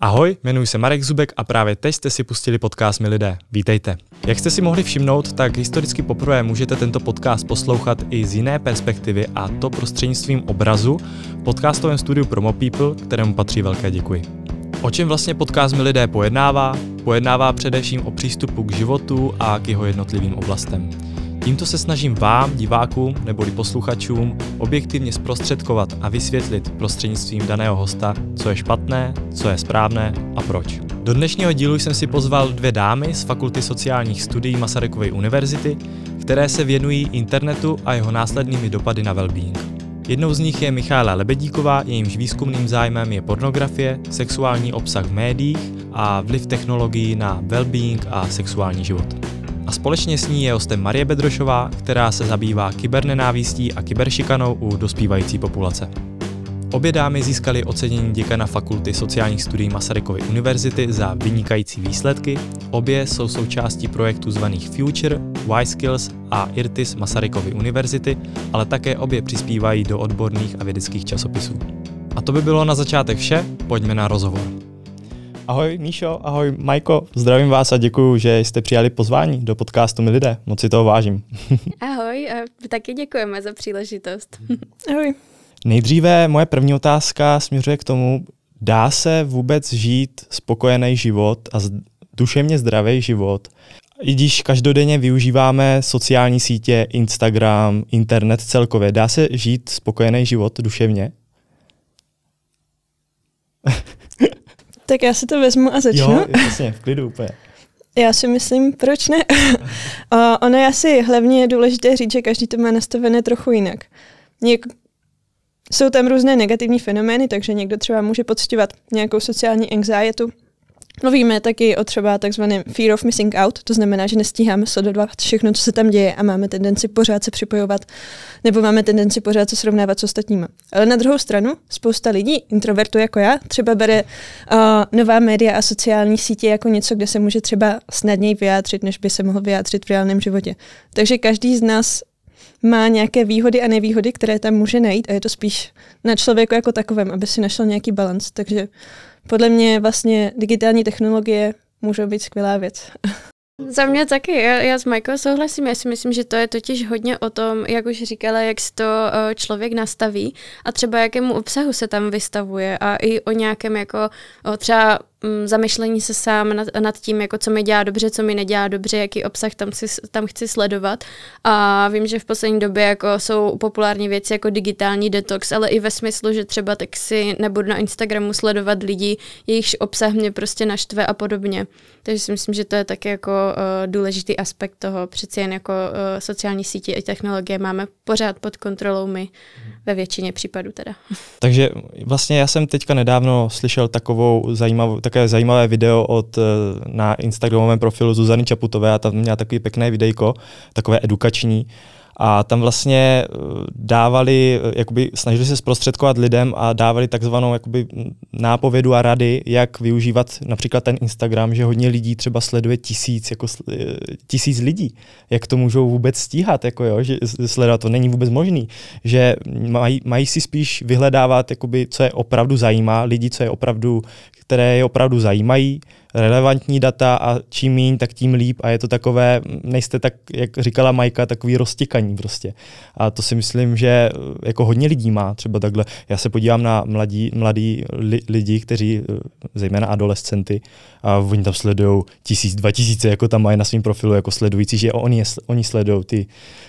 Ahoj, jmenuji se Marek Zubek a právě teď jste si pustili podcast Mi lidé. Vítejte. Jak jste si mohli všimnout, tak historicky poprvé můžete tento podcast poslouchat i z jiné perspektivy a to prostřednictvím obrazu v podcastovém studiu Promo People, kterému patří velké děkuji. O čem vlastně podcast Mi lidé pojednává? Pojednává především o přístupu k životu a k jeho jednotlivým oblastem. Tímto se snažím vám, divákům neboli posluchačům, objektivně zprostředkovat a vysvětlit prostřednictvím daného hosta, co je špatné, co je správné a proč. Do dnešního dílu jsem si pozval dvě dámy z Fakulty sociálních studií Masarykovy univerzity, které se věnují internetu a jeho následnými dopady na well-being. Jednou z nich je Michála Lebedíková, jejímž výzkumným zájmem je pornografie, sexuální obsah v médiích a vliv technologií na well-being a sexuální život a společně s ní je hostem Marie Bedrošová, která se zabývá kybernenávistí a kyberšikanou u dospívající populace. Obě dámy získaly ocenění děkana Fakulty sociálních studií Masarykovy univerzity za vynikající výsledky. Obě jsou součástí projektů zvaných Future, Y-Skills a IRTIS Masarykovy univerzity, ale také obě přispívají do odborných a vědeckých časopisů. A to by bylo na začátek vše, pojďme na rozhovor. Ahoj Míšo, ahoj Majko, zdravím vás a děkuji, že jste přijali pozvání do podcastu My lidé, moc si toho vážím. Ahoj, a taky děkujeme za příležitost. Ahoj. Nejdříve moje první otázka směřuje k tomu, dá se vůbec žít spokojený život a duševně zdravý život, i když každodenně využíváme sociální sítě, Instagram, internet celkově, dá se žít spokojený život duševně? Tak já si to vezmu a začnu. Jo, jasně, v klidu úplně. Já si myslím, proč ne? ono je asi hlavně důležité říct, že každý to má nastavené trochu jinak. Něk- jsou tam různé negativní fenomény, takže někdo třeba může pocitovat nějakou sociální anxiety, Mluvíme taky o třeba takzvaném fear of missing out, to znamená, že nestíháme sledovat všechno, co se tam děje a máme tendenci pořád se připojovat nebo máme tendenci pořád se srovnávat s ostatními. Ale na druhou stranu spousta lidí, introvertů jako já, třeba bere uh, nová média a sociální sítě jako něco, kde se může třeba snadněji vyjádřit, než by se mohl vyjádřit v reálném životě. Takže každý z nás má nějaké výhody a nevýhody, které tam může najít a je to spíš na člověku jako takovém, aby si našel nějaký balans. Takže podle mě vlastně digitální technologie můžou být skvělá věc. Za mě taky, já, já s Michael souhlasím, já si myslím, že to je totiž hodně o tom, jak už říkala, jak si to uh, člověk nastaví a třeba jakému obsahu se tam vystavuje a i o nějakém jako o třeba um, zamyšlení se sám nad, nad tím, jako co mi dělá dobře, co mi nedělá dobře, jaký obsah tam, si, tam chci sledovat a vím, že v poslední době jako jsou populární věci jako digitální detox, ale i ve smyslu, že třeba tak si nebudu na Instagramu sledovat lidi, jejichž obsah mě prostě naštve a podobně. Takže si myslím, že to je taky jako uh, důležitý aspekt toho. Přeci jen jako uh, sociální sítě a technologie máme pořád pod kontrolou my ve většině případů teda. Takže vlastně já jsem teďka nedávno slyšel takovou zajímavou, také zajímavé video od, uh, na Instagramovém profilu Zuzany Čaputové a tam měla takový pěkné videjko, takové edukační, a tam vlastně eh, dávali, eh, jakoby snažili se zprostředkovat lidem a dávali takzvanou jakoby nápovědu a rady, jak využívat například ten Instagram, že hodně lidí třeba sleduje tisíc, jako eh, tisíc lidí. Jak to můžou vůbec stíhat, jako jo, že sledovat to není vůbec možný. Že mají, mají si spíš vyhledávat, jakoby, co je opravdu zajímá, lidi, co je opravdu, které je opravdu zajímají, relevantní data a čím míň, tak tím líp a je to takové, nejste tak, jak říkala Majka, takový roztěkaní prostě. A to si myslím, že eh, jako hodně lidí má třeba takhle. Já se podívám na mladí, mladí li, lidi, kteří, eh, zejména adolescenty, a oni tam sledují tisíc, dva tisíce, jako tam mají na svém profilu jako sledující, že oni, oni sledují ty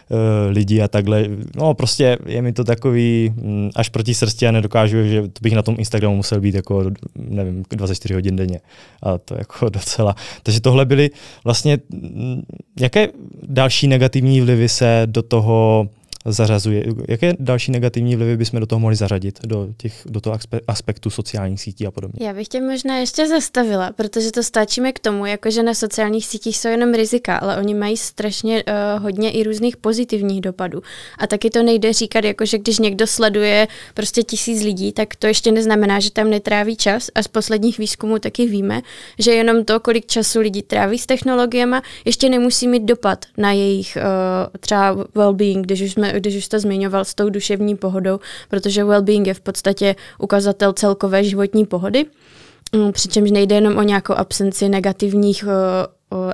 uh, lidi a takhle. No prostě je mi to takový um, až proti srsti a nedokážu, že bych na tom Instagramu musel být jako, nevím, 24 hodin denně. A to jako docela. Takže tohle byly vlastně, mm, jaké další negativní vlivy se do toho zařazuje. Jaké další negativní vlivy bychom do toho mohli zařadit, do, těch, do toho aspektu sociálních sítí a podobně? Já bych tě možná ještě zastavila, protože to stačíme k tomu, jakože na sociálních sítích jsou jenom rizika, ale oni mají strašně uh, hodně i různých pozitivních dopadů. A taky to nejde říkat, jakože když někdo sleduje prostě tisíc lidí, tak to ještě neznamená, že tam netráví čas. A z posledních výzkumů taky víme, že jenom to, kolik času lidi tráví s technologiemi, ještě nemusí mít dopad na jejich uh, třeba well-being, když už jsme když už jste zmiňoval s tou duševní pohodou, protože well-being je v podstatě ukazatel celkové životní pohody. Mm, přičemž nejde jenom o nějakou absenci negativních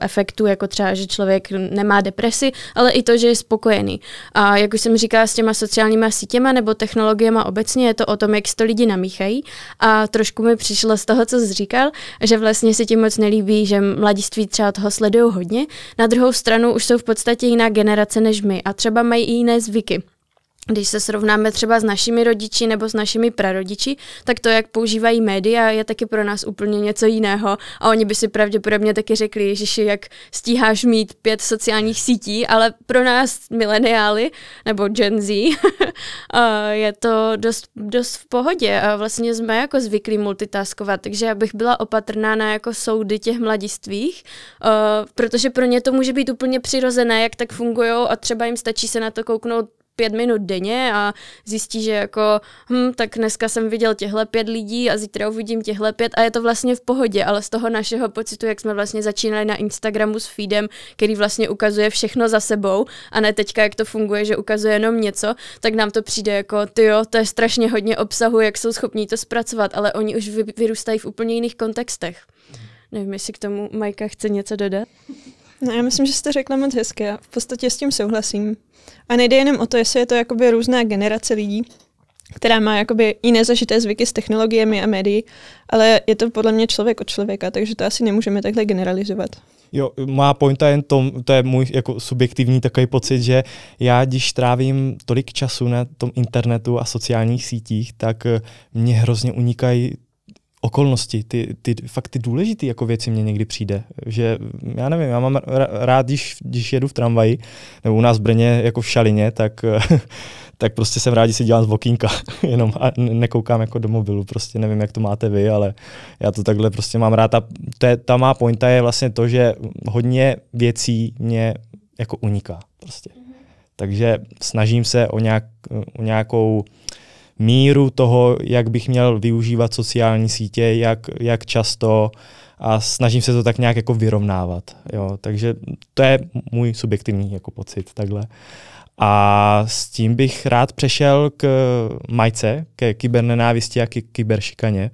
efektů, jako třeba, že člověk nemá depresi, ale i to, že je spokojený. A jak už jsem říkala s těma sociálníma sítěma nebo technologiemi obecně, je to o tom, jak si to lidi namíchají. A trošku mi přišlo z toho, co jsi říkal, že vlastně se ti moc nelíbí, že mladiství třeba toho sledují hodně. Na druhou stranu už jsou v podstatě jiná generace než my a třeba mají i jiné zvyky když se srovnáme třeba s našimi rodiči nebo s našimi prarodiči, tak to, jak používají média, je taky pro nás úplně něco jiného. A oni by si pravděpodobně taky řekli, Ježiši, jak stíháš mít pět sociálních sítí, ale pro nás mileniály nebo Gen Z je to dost, dost v pohodě. A vlastně jsme jako zvyklí multitaskovat, takže já bych byla opatrná na jako soudy těch mladistvých, protože pro ně to může být úplně přirozené, jak tak fungují a třeba jim stačí se na to kouknout pět minut denně a zjistí, že jako, hm, tak dneska jsem viděl těhle pět lidí a zítra uvidím těhle pět a je to vlastně v pohodě, ale z toho našeho pocitu, jak jsme vlastně začínali na Instagramu s feedem, který vlastně ukazuje všechno za sebou a ne teďka, jak to funguje, že ukazuje jenom něco, tak nám to přijde jako, ty jo, to je strašně hodně obsahu, jak jsou schopní to zpracovat, ale oni už vyrůstají v úplně jiných kontextech. Nevím, jestli k tomu Majka chce něco dodat. No já myslím, že jste řekla moc hezky a v podstatě s tím souhlasím. A nejde jenom o to, jestli je to jakoby různá generace lidí, která má jakoby jiné zažité zvyky s technologiemi a médií, ale je to podle mě člověk od člověka, takže to asi nemůžeme takhle generalizovat. Jo, má pointa jen tom, to je můj jako subjektivní takový pocit, že já, když trávím tolik času na tom internetu a sociálních sítích, tak eh, mě hrozně unikají okolnosti, ty, ty fakt ty důležité jako věci mě někdy přijde, že já nevím, já mám rád, když, když jedu v tramvaji, nebo u nás v Brně jako v Šalině, tak, tak prostě jsem rád, že si dělám z okýnka, jenom a nekoukám jako do mobilu, prostě nevím, jak to máte vy, ale já to takhle prostě mám rád a to je, ta má pointa je vlastně to, že hodně věcí mě jako uniká prostě. Takže snažím se o, nějak, o nějakou míru toho, jak bych měl využívat sociální sítě, jak, jak často a snažím se to tak nějak jako vyrovnávat. Jo. Takže to je můj subjektivní jako pocit takhle. A s tím bych rád přešel k majce, ke kybernenávisti a k kyberšikaně.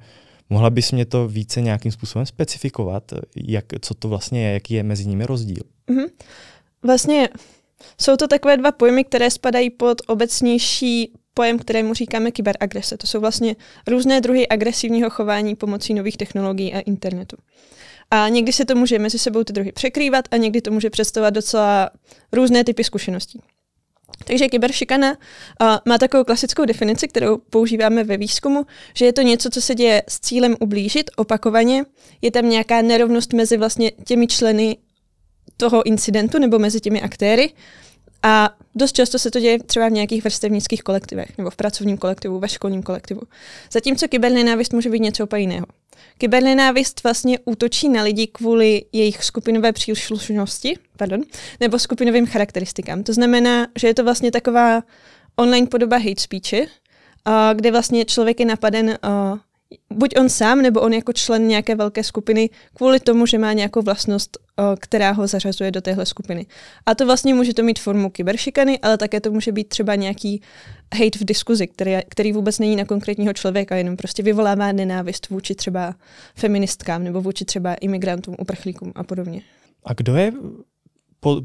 Mohla bys mě to více nějakým způsobem specifikovat, jak, co to vlastně je, jaký je mezi nimi rozdíl? Mm-hmm. Vlastně jsou to takové dva pojmy, které spadají pod obecnější pojem, kterému říkáme kyberagrese. To jsou vlastně různé druhy agresivního chování pomocí nových technologií a internetu. A někdy se to může mezi sebou ty druhy překrývat a někdy to může představovat docela různé typy zkušeností. Takže kyberšikana uh, má takovou klasickou definici, kterou používáme ve výzkumu, že je to něco, co se děje s cílem ublížit opakovaně. Je tam nějaká nerovnost mezi vlastně těmi členy toho incidentu nebo mezi těmi aktéry a dost často se to děje třeba v nějakých vrstevnických kolektivech, nebo v pracovním kolektivu, ve školním kolektivu. Zatímco kybernenávist může být něco úplně jiného. Kybernenávist vlastně útočí na lidi kvůli jejich skupinové příslušnosti, pardon, nebo skupinovým charakteristikám. To znamená, že je to vlastně taková online podoba hate speeche, kde vlastně člověk je napaden buď on sám, nebo on jako člen nějaké velké skupiny kvůli tomu, že má nějakou vlastnost, která ho zařazuje do téhle skupiny. A to vlastně může to mít formu kyberšikany, ale také to může být třeba nějaký hate v diskuzi, který, který vůbec není na konkrétního člověka, jenom prostě vyvolává nenávist vůči třeba feministkám nebo vůči třeba imigrantům, uprchlíkům a podobně. A kdo je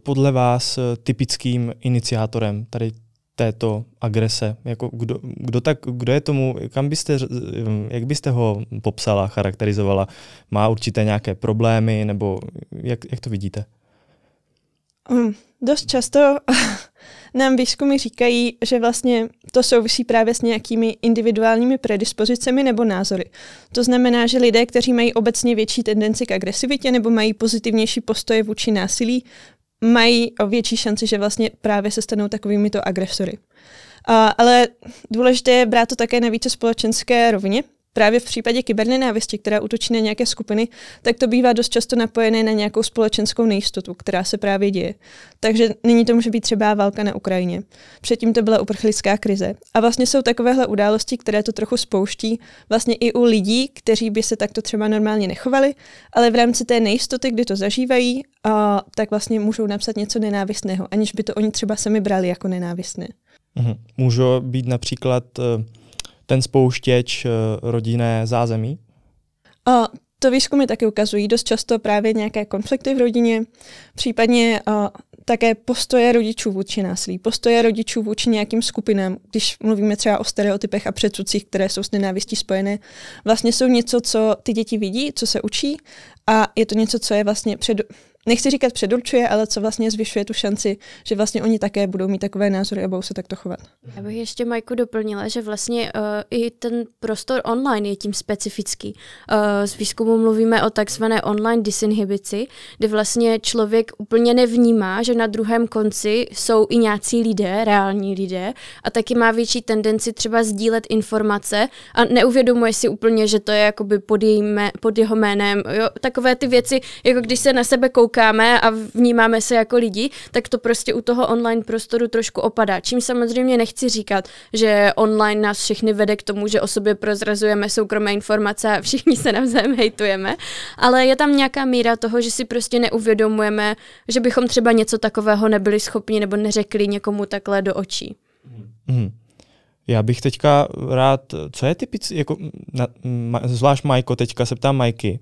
podle vás typickým iniciátorem tady této agrese? Jako kdo, kdo, tak, kdo je tomu, kam byste, jak byste ho popsala, charakterizovala? Má určité nějaké problémy, nebo jak, jak to vidíte? Um, dost často nám výzkumy říkají, že vlastně to souvisí právě s nějakými individuálními predispozicemi nebo názory. To znamená, že lidé, kteří mají obecně větší tendenci k agresivitě nebo mají pozitivnější postoje vůči násilí, mají větší šanci, že vlastně právě se stanou takovými to agresory. Uh, ale důležité je brát to také na více společenské rovině. Právě v případě kybernenávisti, která útočí na nějaké skupiny, tak to bývá dost často napojené na nějakou společenskou nejistotu, která se právě děje. Takže nyní to může být třeba válka na Ukrajině. Předtím to byla uprchlická krize. A vlastně jsou takovéhle události, které to trochu spouští vlastně i u lidí, kteří by se takto třeba normálně nechovali, ale v rámci té nejistoty, kdy to zažívají, a, tak vlastně můžou napsat něco nenávistného, aniž by to oni třeba sami brali jako nenávistné. Mhm. Může být například eh, ten spouštěč eh, rodinné zázemí? A to výzkumy taky ukazují dost často právě nějaké konflikty v rodině, případně uh, také postoje rodičů vůči násilí, postoje rodičů vůči nějakým skupinám, když mluvíme třeba o stereotypech a předsudcích, které jsou s nenávistí spojené, vlastně jsou něco, co ty děti vidí, co se učí a je to něco, co je vlastně před, nechci říkat předurčuje, ale co vlastně zvyšuje tu šanci, že vlastně oni také budou mít takové názory a budou se takto chovat. Já bych ještě Majku doplnila, že vlastně uh, i ten prostor online je tím specifický. Uh, z výzkumu mluvíme o takzvané online disinhibici, kdy vlastně člověk úplně nevnímá, že na druhém konci jsou i nějací lidé, reální lidé, a taky má větší tendenci třeba sdílet informace a neuvědomuje si úplně, že to je jakoby pod, jejím, pod jeho jménem. Jo? Takové ty věci, jako když se na sebe kouká koukáme a vnímáme se jako lidi, tak to prostě u toho online prostoru trošku opadá. Čím samozřejmě nechci říkat, že online nás všechny vede k tomu, že o sobě prozrazujeme soukromé informace a všichni se navzájem hejtujeme, ale je tam nějaká míra toho, že si prostě neuvědomujeme, že bychom třeba něco takového nebyli schopni nebo neřekli někomu takhle do očí. Hmm. Já bych teďka rád, co je typický, jako, zvlášť Majko, teďka se ptám Majky,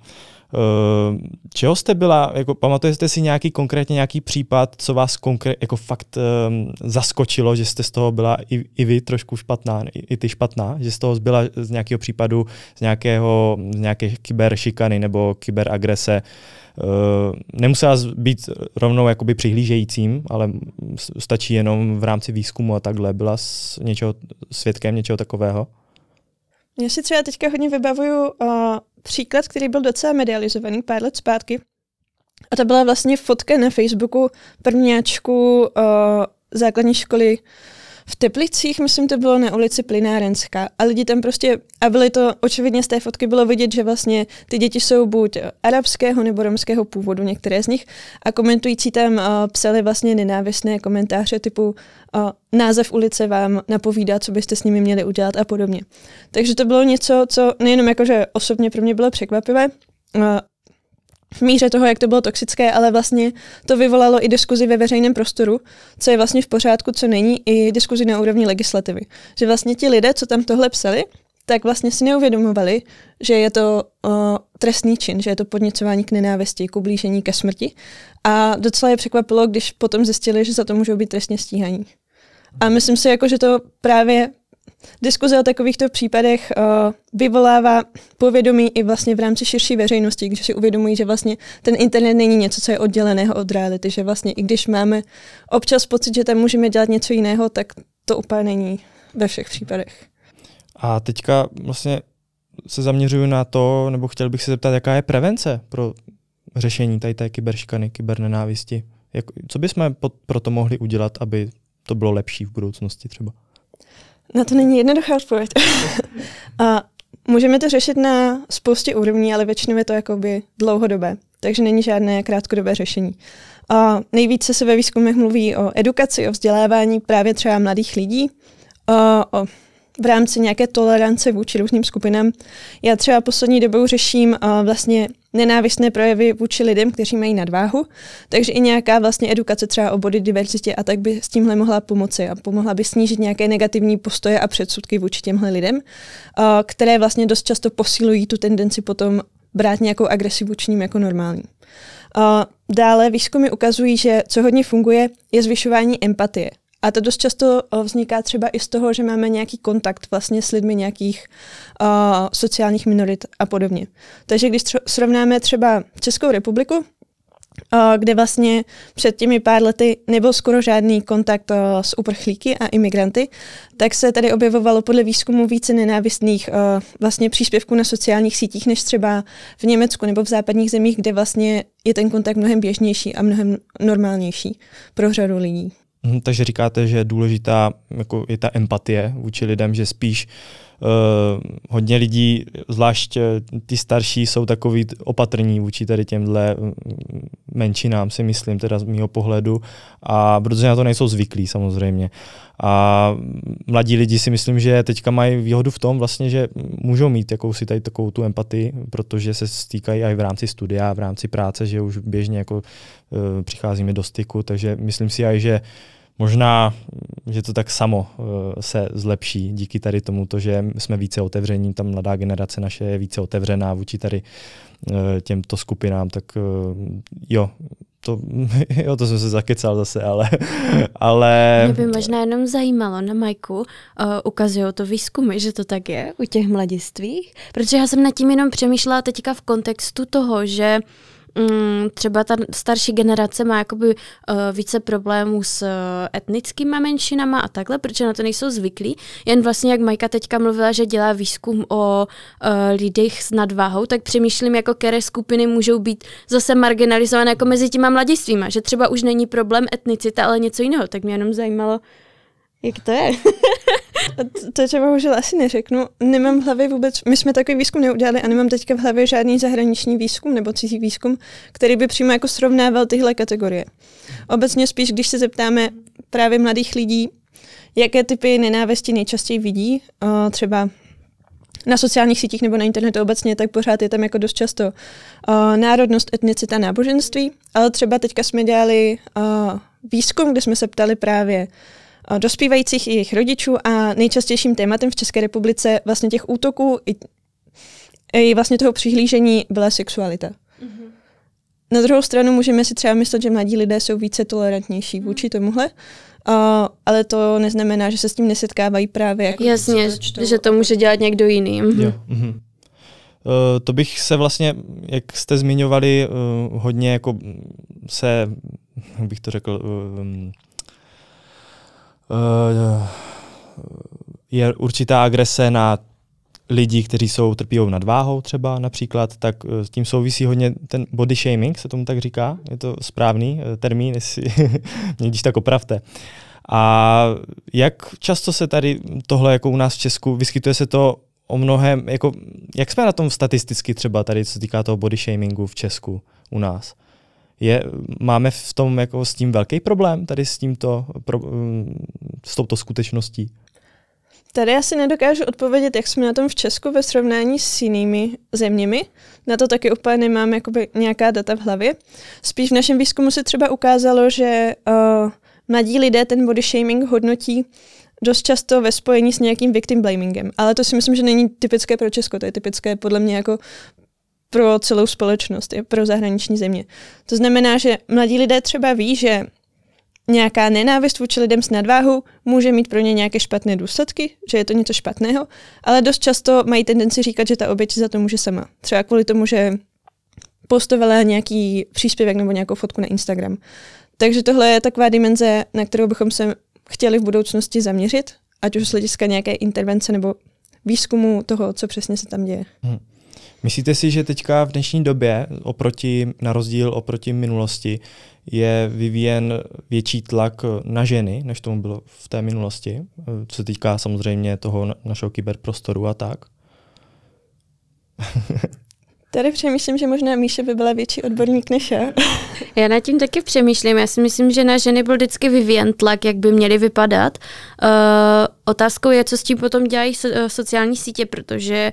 čeho jste byla, jako pamatujete si nějaký konkrétně nějaký případ, co vás konkrétně jako fakt um, zaskočilo, že jste z toho byla i, i vy trošku špatná, i, i ty špatná, že z toho byla z nějakého případu, z nějakého, z nějaké kyberšikany nebo kyberagrese, uh, nemusela být rovnou jakoby přihlížejícím, ale stačí jenom v rámci výzkumu a takhle. Byla s něčeho, svědkem něčeho takového? Já si třeba teďka hodně vybavuju uh, příklad, který byl docela medializovaný pár let zpátky. A to byla vlastně fotka na Facebooku prvňáčku uh, základní školy v Teplicích, myslím, to bylo na ulici Plynárenská. A lidi tam prostě, a byly to, očividně z té fotky bylo vidět, že vlastně ty děti jsou buď arabského nebo romského původu, některé z nich. A komentující tam uh, psali vlastně nenávistné komentáře typu uh, název ulice vám napovídá, co byste s nimi měli udělat a podobně. Takže to bylo něco, co nejenom jakože osobně pro mě bylo překvapivé, uh, v míře toho, jak to bylo toxické, ale vlastně to vyvolalo i diskuzi ve veřejném prostoru, co je vlastně v pořádku, co není, i diskuzi na úrovni legislativy. Že vlastně ti lidé, co tam tohle psali, tak vlastně si neuvědomovali, že je to uh, trestný čin, že je to podněcování k nenávisti, k ublížení, ke smrti. A docela je překvapilo, když potom zjistili, že za to můžou být trestně stíhaní. A myslím si, jako, že to právě Diskuze o takovýchto případech uh, vyvolává povědomí i vlastně v rámci širší veřejnosti, když si uvědomují, že vlastně ten internet není něco, co je odděleného od reality, že vlastně i když máme občas pocit, že tam můžeme dělat něco jiného, tak to úplně není ve všech případech. A teďka vlastně se zaměřuju na to, nebo chtěl bych se zeptat, jaká je prevence pro řešení tady té kyberškany, kybernenávisti. Jak, co bychom pro to mohli udělat, aby to bylo lepší v budoucnosti třeba? Na to není jednoduchá odpověď. a můžeme to řešit na spoustě úrovní, ale většinou je to jakoby dlouhodobé, takže není žádné krátkodobé řešení. A nejvíce se ve výzkumech mluví o edukaci, o vzdělávání právě třeba mladých lidí, o, o v rámci nějaké tolerance vůči různým skupinám. Já třeba poslední dobou řeším uh, vlastně nenávistné projevy vůči lidem, kteří mají nadváhu, takže i nějaká vlastně edukace třeba o body diverzitě a tak by s tímhle mohla pomoci a pomohla by snížit nějaké negativní postoje a předsudky vůči těmhle lidem, uh, které vlastně dost často posilují tu tendenci potom brát nějakou agresi vůči ním jako normální. Uh, dále výzkumy ukazují, že co hodně funguje, je zvyšování empatie. A to dost často eh, vzniká třeba i z toho, že máme nějaký kontakt vlastně s lidmi nějakých uh, sociálních minorit a podobně. Takže když tr- srovnáme třeba Českou republiku, uh, kde vlastně před těmi pár lety nebyl skoro žádný kontakt uh, s uprchlíky a imigranty, tak se tady objevovalo podle výzkumu více nenávistných uh, vlastně příspěvků na sociálních sítích, než třeba v Německu nebo v západních zemích, kde vlastně je ten kontakt mnohem běžnější a mnohem normálnější pro řadu lidí. Mhm, takže říkáte, že je důležitá jako je ta empatie vůči lidem, že spíš uh, hodně lidí, zvlášť eh, ty starší, jsou takový opatrní vůči tady těmhle mm, menšinám, si myslím, teda z mého pohledu, a protože na to nejsou zvyklí samozřejmě. A mladí lidi si myslím, že teďka mají výhodu v tom vlastně, že můžou mít jakousi tady takovou tu empatii, protože se stýkají i v rámci studia, v rámci práce, že už běžně jako uh, přicházíme do styku, takže myslím si aj, že možná, že to tak samo uh, se zlepší díky tady tomu, to, že jsme více otevření, tam mladá generace naše je více otevřená vůči tady uh, těmto skupinám, tak uh, jo, to, jo, to jsem se zakecal zase, ale... ale... Mě by možná jenom zajímalo na Majku, uh, ukazují to výzkumy, že to tak je u těch mladistvých, protože já jsem nad tím jenom přemýšlela teďka v kontextu toho, že uh, mm, třeba ta starší generace má jakoby uh, více problémů s uh, etnickými menšinama a takhle, protože na to nejsou zvyklí. Jen vlastně, jak Majka teďka mluvila, že dělá výzkum o uh, lidech s nadváhou, tak přemýšlím, jako které skupiny můžou být zase marginalizované jako mezi těma mladistvýma, že třeba už není problém etnicita, ale něco jiného. Tak mě jenom zajímalo, jak to je? to, třeba bohužel asi neřeknu. Nemám v hlavě vůbec, my jsme takový výzkum neudělali a nemám teďka v hlavě žádný zahraniční výzkum nebo cizí výzkum, který by přímo jako srovnával tyhle kategorie. Obecně spíš, když se zeptáme právě mladých lidí, jaké typy nenávisti nejčastěji vidí, třeba na sociálních sítích nebo na internetu obecně, tak pořád je tam jako dost často uh, národnost, etnicita, náboženství, ale třeba teďka jsme dělali uh, výzkum, kde jsme se ptali právě dospívajících i jejich rodičů a nejčastějším tématem v České republice vlastně těch útoků i, i vlastně toho přihlížení byla sexualita. Mm-hmm. Na druhou stranu můžeme si třeba myslet, že mladí lidé jsou více tolerantnější mm-hmm. vůči tomuhle, uh, ale to neznamená, že se s tím nesetkávají právě jako Jasně, že to může dělat někdo jiný. Jo. Mm-hmm. Uh, to bych se vlastně, jak jste zmiňovali, uh, hodně jako se, jak bych to řekl, uh, je určitá agrese na lidi, kteří jsou trpí nadváhou třeba například, tak eh, s tím souvisí hodně ten body shaming, se tomu tak říká, je to správný eh, termín, jestli mě když tak opravte. A jak často se tady tohle jako u nás v Česku, vyskytuje se to o mnohem, jako, jak jsme na tom statisticky třeba tady, co se týká toho body shamingu v Česku u nás? Je, máme v tom jako s tím velký problém, tady s tímto, pro, mm, s touto skutečností? Tady asi nedokážu odpovědět, jak jsme na tom v Česku ve srovnání s jinými zeměmi. Na to taky úplně nemám jakoby nějaká data v hlavě. Spíš v našem výzkumu se třeba ukázalo, že uh, mladí lidé ten body shaming hodnotí dost často ve spojení s nějakým victim blamingem. Ale to si myslím, že není typické pro Česko, to je typické podle mě jako pro celou společnost, je pro zahraniční země. To znamená, že mladí lidé třeba ví, že nějaká nenávist vůči lidem s nadváhou může mít pro ně nějaké špatné důsledky, že je to něco špatného, ale dost často mají tendenci říkat, že ta oběť za to může sama. Třeba kvůli tomu, že postovala nějaký příspěvek nebo nějakou fotku na Instagram. Takže tohle je taková dimenze, na kterou bychom se chtěli v budoucnosti zaměřit, ať už z hlediska nějaké intervence nebo výzkumu toho, co přesně se tam děje. Hmm. Myslíte si, že teďka v dnešní době, oproti, na rozdíl oproti minulosti, je vyvíjen větší tlak na ženy, než tomu bylo v té minulosti, co se týká samozřejmě toho našeho kyberprostoru a tak? Tady přemýšlím, že možná Míše by byla větší odborník než já. Já nad tím taky přemýšlím. Já si myslím, že na ženy byl vždycky vyvíjen tlak, jak by měly vypadat. Uh, otázkou je, co s tím potom dělají uh, sociální sítě, protože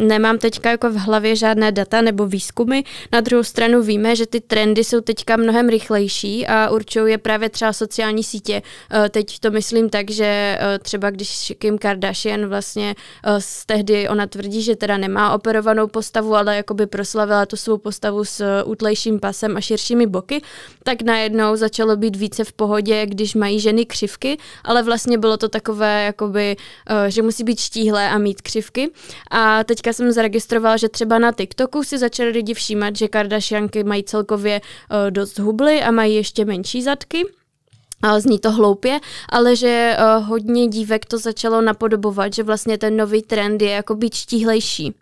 um, nemám teďka jako v hlavě žádné data nebo výzkumy. Na druhou stranu víme, že ty trendy jsou teďka mnohem rychlejší a určují je právě třeba sociální sítě. Uh, teď to myslím tak, že uh, třeba když Kim Kardashian vlastně uh, z tehdy ona tvrdí, že teda nemá operovanou postavu, ale jakoby proslavila tu svou postavu s útlejším pasem a širšími boky, tak najednou začalo být více v pohodě, když mají ženy křivky, ale vlastně bylo to takové, jakoby, eh, že musí být štíhlé a mít křivky. A teďka jsem zaregistrovala, že třeba na TikToku si začali lidi všímat, že Kardashianky mají celkově eh, dost hubly a mají ještě menší zadky zní to hloupě, ale že uh, hodně dívek to začalo napodobovat, že vlastně ten nový trend je jako být štíhlejší.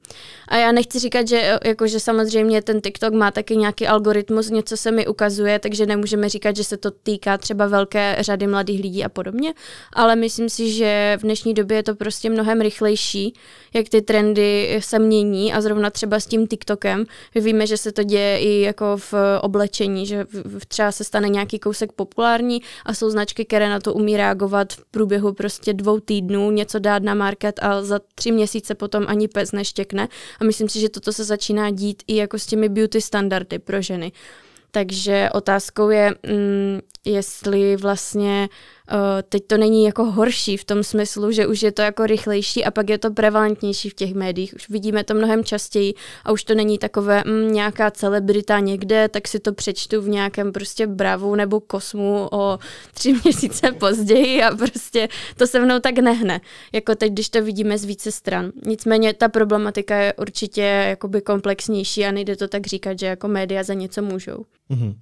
A já nechci říkat, že, eh, jako, že samozřejmě ten TikTok má taky nějaký algoritmus, něco se mi ukazuje, takže nemůžeme říkat, že se to týká třeba velké řady mladých lidí a podobně, ale myslím si, že v dnešní době je to prostě mnohem rychlejší, jak ty trendy se mění a zrovna třeba s tím TikTokem. My víme, že se to děje i jako v oblečení, že třeba se stane nějaký kousek populární jsou značky, které na to umí reagovat v průběhu prostě dvou týdnů, něco dát na market a za tři měsíce potom ani pes neštěkne. A myslím si, že toto se začíná dít i jako s těmi beauty standardy pro ženy. Takže otázkou je, mm, jestli vlastně uh, teď to není jako horší v tom smyslu, že už je to jako rychlejší a pak je to prevalentnější v těch médiích. Už vidíme to mnohem častěji a už to není takové mm, nějaká celebrita někde, tak si to přečtu v nějakém prostě Bravu nebo Kosmu o tři měsíce později a prostě to se mnou tak nehne. Jako teď, když to vidíme z více stran. Nicméně ta problematika je určitě jakoby komplexnější a nejde to tak říkat, že jako média za něco můžou. Mm-hmm.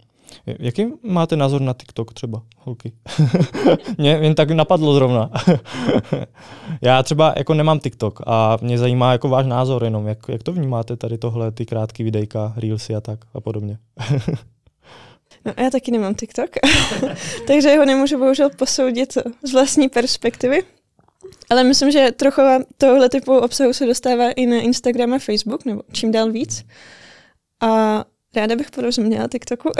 Jaký máte názor na TikTok třeba, holky? mě jen tak napadlo zrovna. Já třeba jako nemám TikTok a mě zajímá jako váš názor jenom, jak, jak to vnímáte tady tohle, ty krátké videjka, reelsy a tak a podobně. No, já taky nemám TikTok, takže ho nemůžu bohužel posoudit z vlastní perspektivy. Ale myslím, že trochu tohle typu obsahu se dostává i na Instagram a Facebook, nebo čím dál víc. A Ráda bych porozuměla TikToku.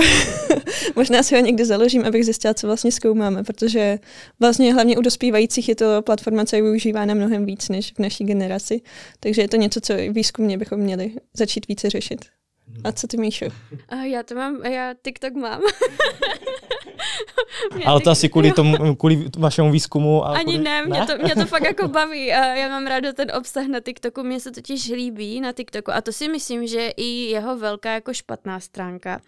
Možná si ho někdy založím, abych zjistila, co vlastně zkoumáme, protože vlastně hlavně u dospívajících je to platforma, co je využívána mnohem víc než v naší generaci. Takže je to něco, co výzkumně bychom měli začít více řešit. A co ty, Míšo? Já to mám, já TikTok mám. Ale to asi kvůli, tomu, kvůli vašemu výzkumu? A Ani kvůli... ne, mě, ne? To, mě to fakt jako baví. Já mám ráda ten obsah na TikToku, mně se totiž líbí na TikToku a to si myslím, že i jeho velká jako špatná stránka,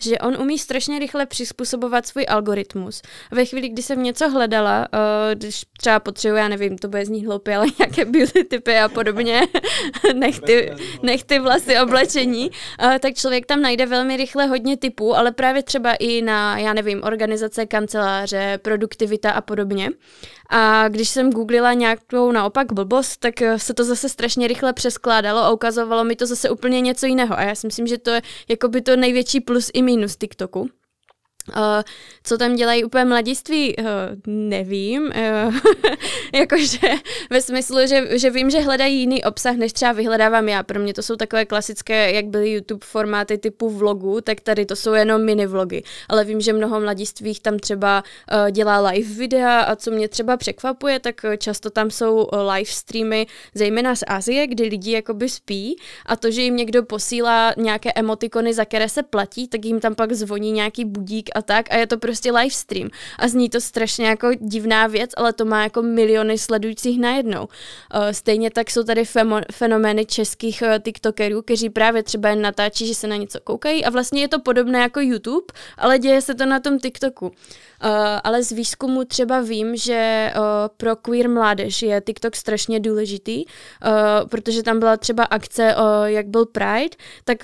že on umí strašně rychle přizpůsobovat svůj algoritmus. Ve chvíli, kdy jsem něco hledala, když třeba potřebuji, já nevím, to bude znít hloupě, ale nějaké beauty typy a podobně, nech ty, nech ty vlasy oblečení, tak člověk tam najde velmi rychle hodně typů, ale právě třeba i na, já nevím, organizace, kanceláře, produktivita a podobně. A když jsem googlila nějakou naopak blbost, tak se to zase strašně rychle přeskládalo a ukazovalo mi to zase úplně něco jiného. A já si myslím, že to je jako by to největší plus i minus TikToku. Uh, co tam dělají úplně mladiství, uh, nevím. Uh, jakože ve smyslu, že, že vím, že hledají jiný obsah, než třeba vyhledávám já. Pro mě to jsou takové klasické, jak byly YouTube formáty typu vlogu, tak tady to jsou jenom mini vlogy. Ale vím, že mnoho mladistvých tam třeba uh, dělá live videa a co mě třeba překvapuje, tak často tam jsou live streamy, zejména z Azie, kdy lidi jakoby spí a to, že jim někdo posílá nějaké emotikony, za které se platí, tak jim tam pak zvoní nějaký budík a tak a je to prostě live stream. A zní to strašně jako divná věc, ale to má jako miliony sledujících najednou. Uh, stejně tak jsou tady femo- fenomény českých uh, tiktokerů, kteří právě třeba jen natáčí, že se na něco koukají a vlastně je to podobné jako YouTube, ale děje se to na tom TikToku. Uh, ale z výzkumu třeba vím, že uh, pro queer mládež je TikTok strašně důležitý, uh, protože tam byla třeba akce, jak byl Pride, tak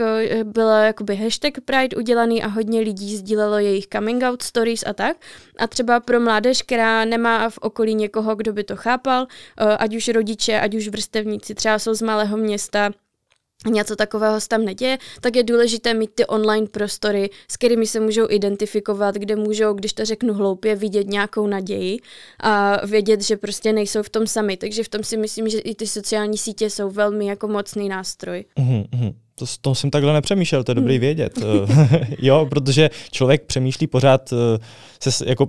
byl jakoby hashtag Pride udělaný a hodně lidí sdílelo jejich coming out stories a tak. A třeba pro mládež, která nemá v okolí někoho, kdo by to chápal, ať už rodiče, ať už vrstevníci, třeba jsou z malého města, něco takového se tam neděje, tak je důležité mít ty online prostory, s kterými se můžou identifikovat, kde můžou, když to řeknu hloupě, vidět nějakou naději a vědět, že prostě nejsou v tom sami. Takže v tom si myslím, že i ty sociální sítě jsou velmi jako mocný nástroj. Mm-hmm. To, to jsem takhle nepřemýšlel, to je dobrý hmm. vědět. jo, protože člověk přemýšlí pořád, eh, se, jako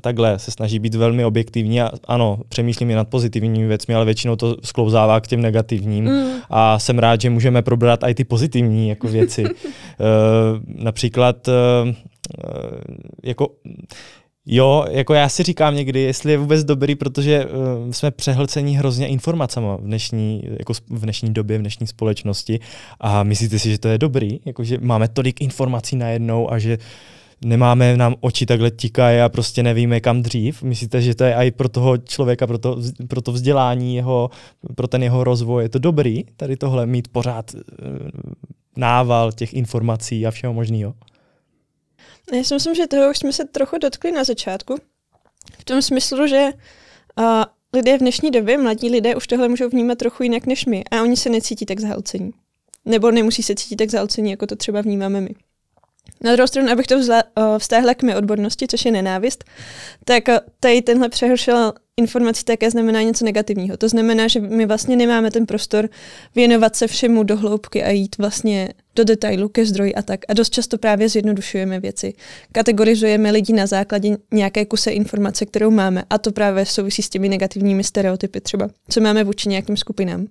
takhle, se snaží být velmi objektivní a ano, přemýšlím i nad pozitivními věcmi, ale většinou to sklouzává k těm negativním mm. a jsem rád, že můžeme probrat i ty pozitivní jako věci. uh, například uh, jako Jo, jako já si říkám někdy, jestli je vůbec dobrý, protože uh, jsme přehlcení hrozně informacemi v dnešní, jako v dnešní době, v dnešní společnosti. A myslíte si, že to je dobrý? Jako, že máme tolik informací najednou a že nemáme nám oči takhle tikají a prostě nevíme kam dřív. Myslíte, že to je i pro toho člověka, pro to, pro to vzdělání jeho, pro ten jeho rozvoj, je to dobrý tady tohle mít pořád uh, nával těch informací a všeho možného? Já si myslím, že toho už jsme se trochu dotkli na začátku. V tom smyslu, že uh, lidé v dnešní době, mladí lidé, už tohle můžou vnímat trochu jinak než my a oni se necítí tak zahlcení. Nebo nemusí se cítit tak zahlcení, jako to třeba vnímáme my. Na druhou stranu, abych to vzla, uh, vztáhla k mé odbornosti, což je nenávist, tak uh, tady tenhle přehršel informací také znamená něco negativního. To znamená, že my vlastně nemáme ten prostor věnovat se všemu do hloubky a jít vlastně do detailu ke zdroji a tak. A dost často právě zjednodušujeme věci. Kategorizujeme lidi na základě nějaké kuse informace, kterou máme. A to právě souvisí s těmi negativními stereotypy třeba, co máme vůči nějakým skupinám.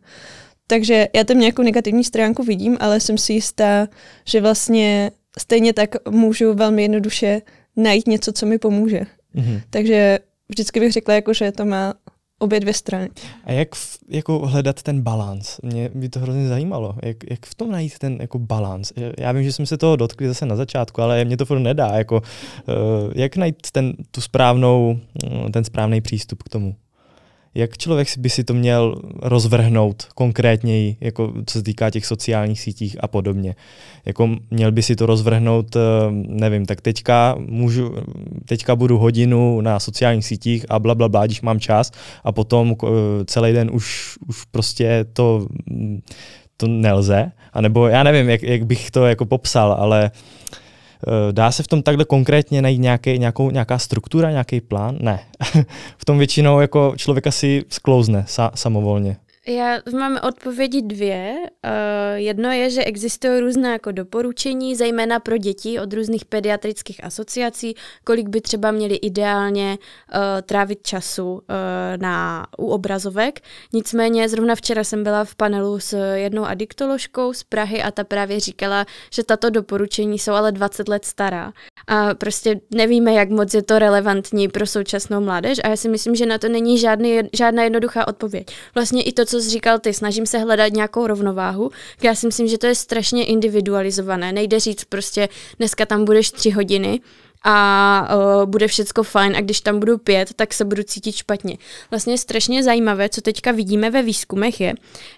Takže já tam nějakou negativní stránku vidím, ale jsem si jistá, že vlastně stejně tak můžu velmi jednoduše najít něco, co mi pomůže. Mm-hmm. Takže vždycky bych řekla, jako, že to má obě dvě strany. A jak v, jako hledat ten balans? Mě by to hrozně zajímalo. Jak, jak v tom najít ten jako balans? Já vím, že jsme se toho dotkli zase na začátku, ale mě to furt nedá. Jako, uh, jak najít ten, tu správnou, ten správný přístup k tomu? Jak člověk by si to měl rozvrhnout konkrétněji, jako co se týká těch sociálních sítích a podobně. Jako měl by si to rozvrhnout, eh, nevím, tak teďka můžu, teďka budu hodinu na sociálních sítích a bla, bla, bla, když mám čas a potom eh, celý den už, už prostě to, to nelze. A nebo já nevím, jak, jak bych to jako popsal, ale uh, dá se v tom takhle konkrétně najít nějaký, nějakou, nějaká struktura, nějaký plán? Ne. v tom většinou jako člověka si sklouzne sa, samovolně. Já mám odpovědi dvě. Uh, jedno je, že existují různé jako doporučení, zejména pro děti od různých pediatrických asociací, kolik by třeba měli ideálně uh, trávit času uh, na, u obrazovek. Nicméně zrovna včera jsem byla v panelu s jednou adiktoložkou z Prahy a ta právě říkala, že tato doporučení jsou ale 20 let stará. A prostě nevíme, jak moc je to relevantní pro současnou mládež a já si myslím, že na to není žádný, žádná jednoduchá odpověď. Vlastně i to, co jsi říkal ty, snažím se hledat nějakou rovnováhu. Já si myslím, že to je strašně individualizované. Nejde říct prostě, dneska tam budeš tři hodiny, a uh, bude všecko fajn a když tam budu pět, tak se budu cítit špatně. Vlastně strašně zajímavé, co teďka vidíme ve výzkumech je,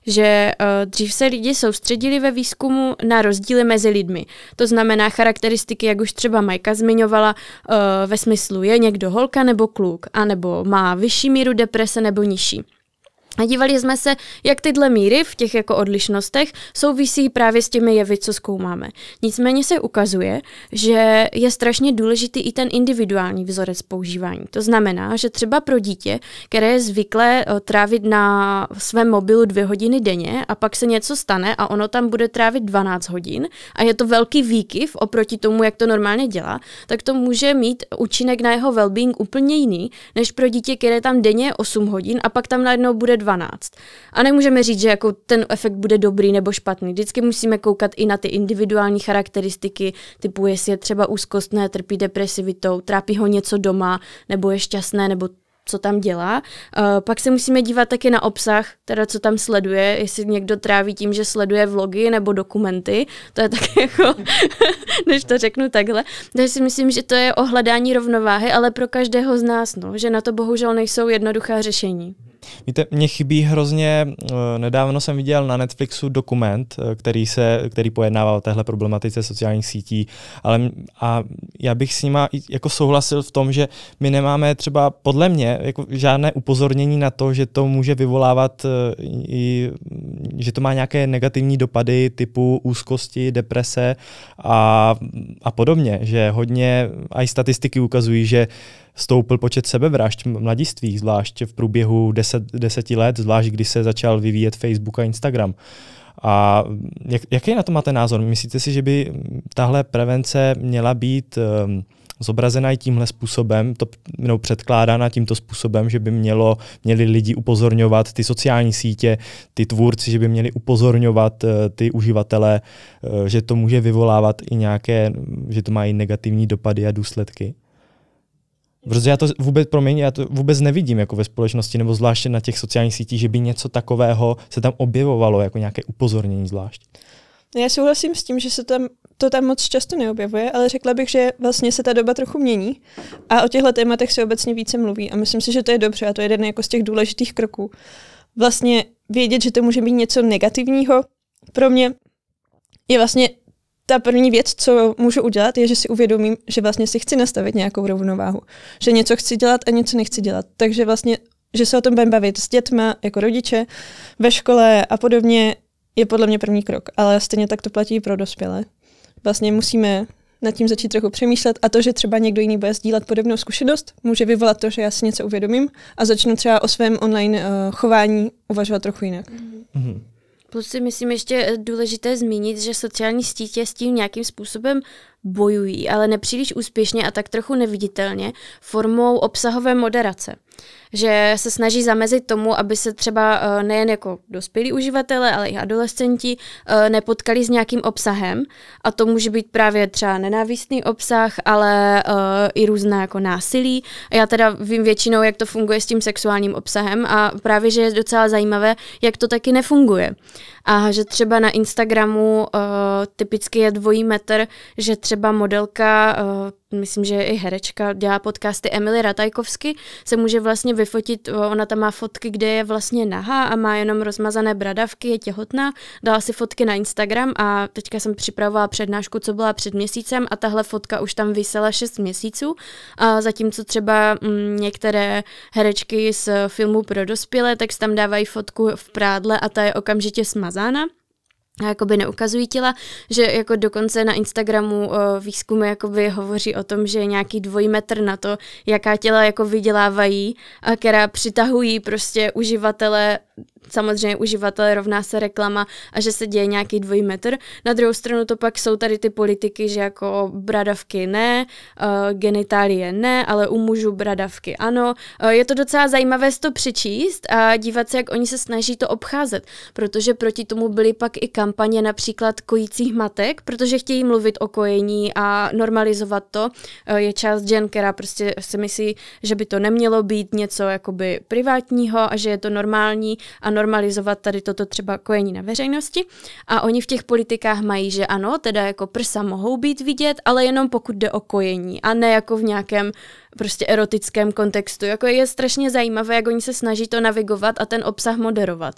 že uh, dřív se lidi soustředili ve výzkumu na rozdíly mezi lidmi. To znamená charakteristiky, jak už třeba Majka zmiňovala, uh, ve smyslu je někdo holka nebo kluk, anebo má vyšší míru deprese nebo nižší. A dívali jsme se, jak tyhle míry v těch jako odlišnostech souvisí právě s těmi jevy, co zkoumáme. Nicméně se ukazuje, že je strašně důležitý i ten individuální vzorec používání. To znamená, že třeba pro dítě, které je zvyklé eh, trávit na svém mobilu dvě hodiny denně a pak se něco stane a ono tam bude trávit 12 hodin a je to velký výkyv oproti tomu, jak to normálně dělá, tak to může mít účinek na jeho well-being úplně jiný, než pro dítě, které tam denně 8 hodin a pak tam najednou bude 12. A nemůžeme říct, že jako ten efekt bude dobrý nebo špatný. Vždycky musíme koukat i na ty individuální charakteristiky, typu jestli je třeba úzkostné, trpí depresivitou, trápí ho něco doma, nebo je šťastné, nebo co tam dělá. Uh, pak se musíme dívat taky na obsah, teda co tam sleduje, jestli někdo tráví tím, že sleduje vlogy nebo dokumenty, to je taky jako, než to řeknu takhle. Takže si myslím, že to je o hledání rovnováhy, ale pro každého z nás, no, že na to bohužel nejsou jednoduchá řešení. Víte, mě chybí hrozně, eh, nedávno jsem viděl na Netflixu dokument, eh, který, se, který pojednával o téhle problematice sociálních sítí, ale a já bych s nima jako souhlasil v tom, že my nemáme třeba podle mě jako žádné upozornění na to, že to může vyvolávat eh, i, že to má nějaké negativní dopady typu úzkosti, deprese a, a podobně, že hodně, a i statistiky ukazují, že stoupil počet sebevražd mladistvých, zvlášť v průběhu deset, deseti let, zvlášť když se začal vyvíjet Facebook a Instagram. A jak, jaký na to máte názor? Myslíte si, že by tahle prevence měla být um, zobrazena i tímhle způsobem, to no, předkládána tímto způsobem, že by mělo, měli lidi upozorňovat ty sociální sítě, ty tvůrci, že by měli upozorňovat uh, ty uživatele, uh, že to může vyvolávat i nějaké, že to i negativní dopady a důsledky? Protože já to vůbec, promiň, já to vůbec nevidím jako ve společnosti, nebo zvláště na těch sociálních sítích, že by něco takového se tam objevovalo, jako nějaké upozornění zvlášť. Já souhlasím s tím, že se tam, to tam moc často neobjevuje, ale řekla bych, že vlastně se ta doba trochu mění a o těchto tématech se obecně více mluví a myslím si, že to je dobře a to je jeden jako z těch důležitých kroků. Vlastně vědět, že to může být něco negativního, pro mě je vlastně ta první věc, co můžu udělat, je, že si uvědomím, že vlastně si chci nastavit nějakou rovnováhu. Že něco chci dělat a něco nechci dělat. Takže vlastně, že se o tom budeme bavit s dětma, jako rodiče, ve škole a podobně, je podle mě první krok. Ale stejně tak to platí i pro dospělé. Vlastně musíme nad tím začít trochu přemýšlet a to, že třeba někdo jiný bude sdílet podobnou zkušenost, může vyvolat to, že já si něco uvědomím a začnu třeba o svém online uh, chování uvažovat trochu jinak. Mm-hmm. Plus si myslím ještě důležité zmínit, že sociální sítě s tím nějakým způsobem bojují, ale nepříliš úspěšně a tak trochu neviditelně formou obsahové moderace že se snaží zamezit tomu, aby se třeba eh, nejen jako dospělí uživatelé, ale i adolescenti eh, nepotkali s nějakým obsahem a to může být právě třeba nenávistný obsah, ale uh, i různé jako násilí. Já teda vím většinou, jak to funguje s tím sexuálním obsahem a právě, že je docela zajímavé, jak to taky nefunguje. A že třeba na Instagramu uh, typicky je dvojí metr, že třeba modelka, uh, myslím, že i herečka, dělá podcasty Emily Ratajkovsky, se může vlastně vyfotit, ona tam má fotky, kde je vlastně nahá a má jenom rozmazané bradavky, je těhotná, dala si fotky na Instagram a teďka jsem připravovala přednášku, co byla před měsícem a tahle fotka už tam vysela 6 měsíců, a zatímco třeba mm, některé herečky z filmu pro dospělé, tak tam dávají fotku v prádle a ta je okamžitě smazána jakoby neukazují těla, že jako dokonce na Instagramu o, výzkumy jakoby hovoří o tom, že je nějaký dvojmetr na to, jaká těla jako vydělávají a která přitahují prostě uživatele samozřejmě uživatel rovná se reklama a že se děje nějaký dvojí metr. Na druhou stranu to pak jsou tady ty politiky, že jako bradavky ne, uh, genitálie ne, ale u mužů bradavky ano. Uh, je to docela zajímavé to přečíst a dívat se, jak oni se snaží to obcházet, protože proti tomu byly pak i kampaně například kojících matek, protože chtějí mluvit o kojení a normalizovat to. Uh, je část žen, která prostě si myslí, že by to nemělo být něco jakoby privátního a že je to normální a normalizovat tady toto třeba kojení na veřejnosti. A oni v těch politikách mají, že ano, teda jako prsa mohou být vidět, ale jenom pokud jde o kojení a ne jako v nějakém prostě erotickém kontextu. Jako je strašně zajímavé, jak oni se snaží to navigovat a ten obsah moderovat.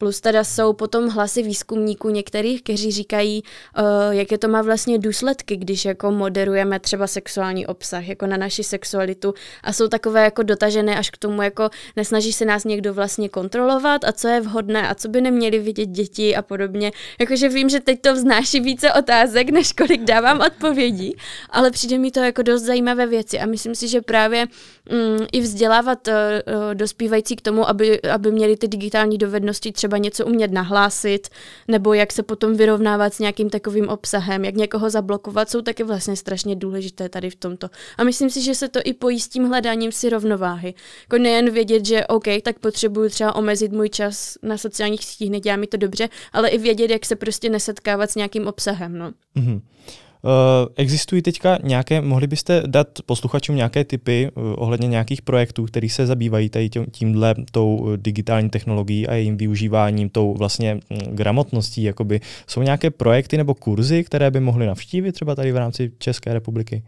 Plus teda jsou potom hlasy výzkumníků některých, kteří říkají, uh, jaké to má vlastně důsledky, když jako moderujeme třeba sexuální obsah, jako na naši sexualitu a jsou takové jako dotažené až k tomu, jako nesnaží se nás někdo vlastně kontrolovat a co je vhodné a co by neměli vidět děti a podobně. Jakože vím, že teď to vznáší více otázek, než kolik dávám odpovědí, ale přijde mi to jako dost zajímavé věci a myslím si, že právě mm, i vzdělávat uh, dospívající k tomu, aby, aby měli ty digitální dovednosti třeba třeba něco umět nahlásit, nebo jak se potom vyrovnávat s nějakým takovým obsahem, jak někoho zablokovat, jsou taky vlastně strašně důležité tady v tomto. A myslím si, že se to i pojí s tím hledáním si rovnováhy. Jako nejen vědět, že OK, tak potřebuju třeba omezit můj čas na sociálních sítích, nedělá mi to dobře, ale i vědět, jak se prostě nesetkávat s nějakým obsahem. No. Mm-hmm. Uh, existují teďka nějaké, mohli byste dát posluchačům nějaké typy uh, ohledně nějakých projektů, který se zabývají tady tím, tímhle tou digitální technologií a jejím využíváním, tou vlastně mm, gramotností, jakoby. Jsou nějaké projekty nebo kurzy, které by mohly navštívit třeba tady v rámci České republiky?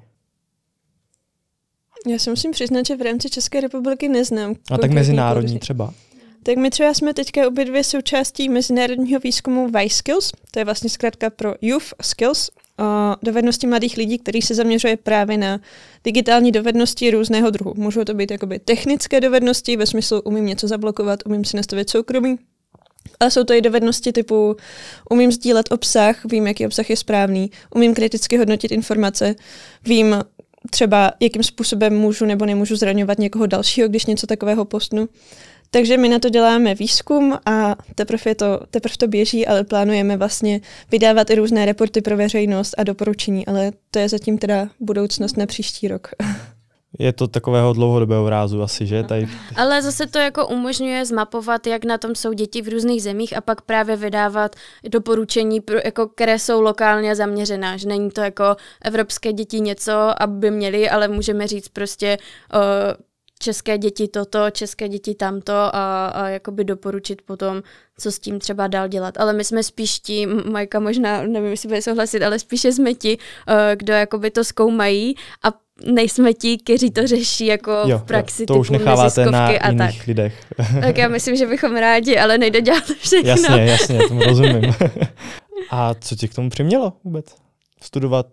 Já si musím přiznat, že v rámci České republiky neznám. A tak mezinárodní kurzy. třeba? Tak my třeba jsme teďka obě dvě součástí mezinárodního výzkumu Y-Skills, to je vlastně zkrátka pro Youth Skills, dovednosti mladých lidí, který se zaměřuje právě na digitální dovednosti různého druhu. Můžou to být jakoby technické dovednosti, ve smyslu umím něco zablokovat, umím si nastavit soukromí, ale jsou to i dovednosti typu umím sdílet obsah, vím, jaký obsah je správný, umím kriticky hodnotit informace, vím třeba, jakým způsobem můžu nebo nemůžu zraňovat někoho dalšího, když něco takového postnu. Takže my na to děláme výzkum a teprve, to, teprve to běží, ale plánujeme vlastně vydávat i různé reporty pro veřejnost a doporučení, ale to je zatím teda budoucnost na příští rok. Je to takového dlouhodobého rázu asi, že? Tady... Ale zase to jako umožňuje zmapovat, jak na tom jsou děti v různých zemích a pak právě vydávat doporučení, pro, jako, které jsou lokálně zaměřená, že není to jako evropské děti něco, aby měli, ale můžeme říct prostě uh, české děti toto, české děti tamto a, a jakoby doporučit potom, co s tím třeba dál dělat. Ale my jsme spíš ti, Majka možná, nevím, jestli bude souhlasit, ale spíše jsme ti, eh, kdo jakoby to zkoumají a nejsme ti, kteří to řeší jako jo, v praxi. Jo, to už necháváte na a jiných tak. lidech. tak já myslím, že bychom rádi, ale nejde dělat všechno. Jasně, jasně, tomu rozumím. a co tě k tomu přimělo vůbec? Studovat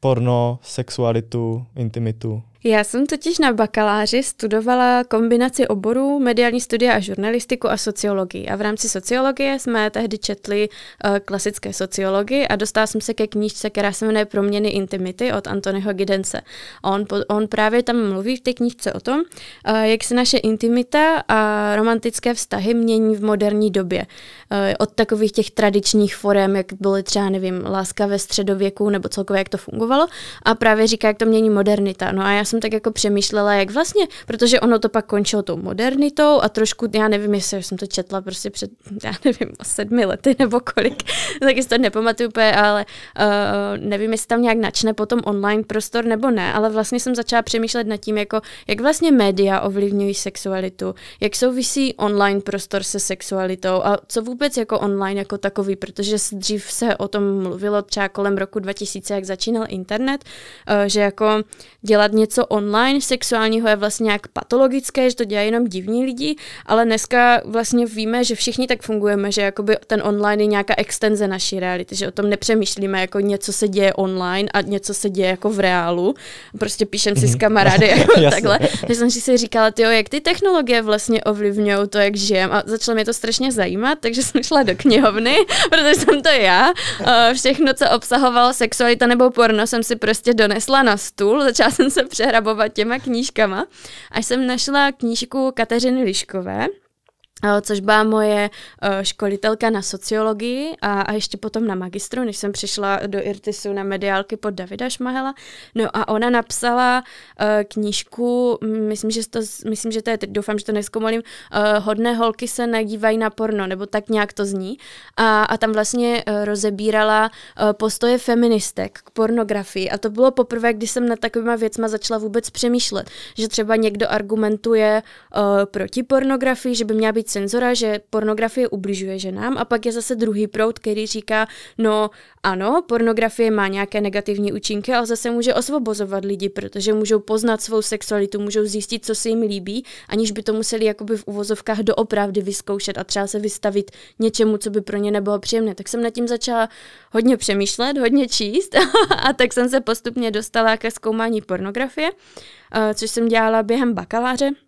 porno, sexualitu, intimitu? Já jsem totiž na bakaláři studovala kombinaci oborů mediální studia a žurnalistiku a sociologii. A v rámci sociologie jsme tehdy četli uh, klasické sociologii a dostala jsem se ke knížce, která se jmenuje Proměny intimity od Antonyho Gidence. On, on právě tam mluví v té knížce o tom, uh, jak se naše intimita a romantické vztahy mění v moderní době. Uh, od takových těch tradičních forem, jak byly třeba, nevím, láska ve středověku nebo celkově, jak to fungovalo. A právě říká, jak to mění modernita. No a já jsem tak jako přemýšlela, jak vlastně, protože ono to pak končilo tou modernitou a trošku, já nevím, jestli jsem to četla prostě před, já nevím, sedmi lety nebo kolik, tak si to nepamatuju úplně, ale uh, nevím, jestli tam nějak načne potom online prostor nebo ne, ale vlastně jsem začala přemýšlet nad tím, jako, jak vlastně média ovlivňují sexualitu, jak souvisí online prostor se sexualitou a co vůbec jako online jako takový, protože dřív se o tom mluvilo třeba kolem roku 2000, jak začínal internet, uh, že jako dělat něco online sexuálního je vlastně nějak patologické, že to dělají jenom divní lidi, ale dneska vlastně víme, že všichni tak fungujeme, že jakoby ten online je nějaká extenze naší reality, že o tom nepřemýšlíme jako něco se děje online a něco se děje jako v reálu. Prostě píšem si s mhm. kamarády jako takhle. Takže jsem si říkala, tyjo, jak ty technologie vlastně ovlivňují to, jak žijem a začalo mě to strašně zajímat, takže jsem šla do knihovny, protože jsem to já. Všechno, co obsahovalo sexualita nebo porno, jsem si prostě donesla na stůl, začala jsem se přehrabovat těma knížkama, až jsem našla knížku Kateřiny Liškové, což byla moje školitelka na sociologii a, a ještě potom na magistru, než jsem přišla do IRTISu na mediálky pod Davida Šmahela. No a ona napsala uh, knížku, myslím, že to, myslím, že to je, doufám, že to neskomolím, hodné holky se nadívají na porno, nebo tak nějak to zní. A, a tam vlastně rozebírala postoje feministek k pornografii a to bylo poprvé, kdy jsem nad takovýma věcma začala vůbec přemýšlet, že třeba někdo argumentuje proti pornografii, že by měla být cenzora, že pornografie ubližuje ženám a pak je zase druhý proud, který říká, no ano, pornografie má nějaké negativní účinky, ale zase může osvobozovat lidi, protože můžou poznat svou sexualitu, můžou zjistit, co se jim líbí, aniž by to museli jakoby v uvozovkách doopravdy vyzkoušet a třeba se vystavit něčemu, co by pro ně nebylo příjemné. Tak jsem nad tím začala hodně přemýšlet, hodně číst a tak jsem se postupně dostala ke zkoumání pornografie, eh, což jsem dělala během bakaláře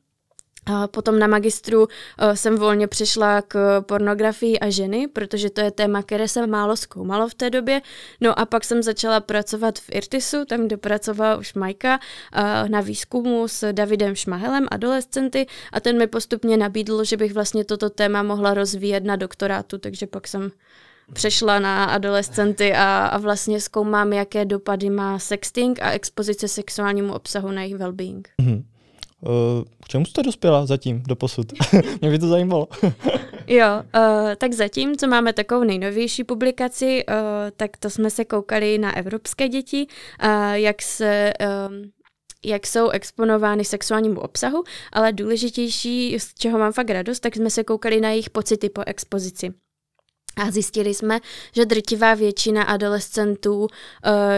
potom na magistru uh, jsem volně přešla k pornografii a ženy, protože to je téma, které jsem málo zkoumalo v té době. No a pak jsem začala pracovat v IRTISu, tam kde pracovala už Majka, uh, na výzkumu s Davidem Šmahelem, adolescenty, a ten mi postupně nabídl, že bych vlastně toto téma mohla rozvíjet na doktorátu, takže pak jsem přešla na adolescenty a, a vlastně zkoumám, jaké dopady má sexting a expozice sexuálnímu obsahu na jejich well-being. Mm-hmm. Eh, k čemu jste dospěla zatím, do posud? Mě by to zajímalo. jo, uh, tak zatím, co máme takovou nejnovější publikaci, uh, tak to jsme se koukali na evropské děti, uh, jak se... Um, jak jsou exponovány sexuálnímu obsahu, ale důležitější, z čeho mám fakt radost, tak jsme se koukali na jejich pocity po expozici. A zjistili jsme, že drtivá většina adolescentů uh,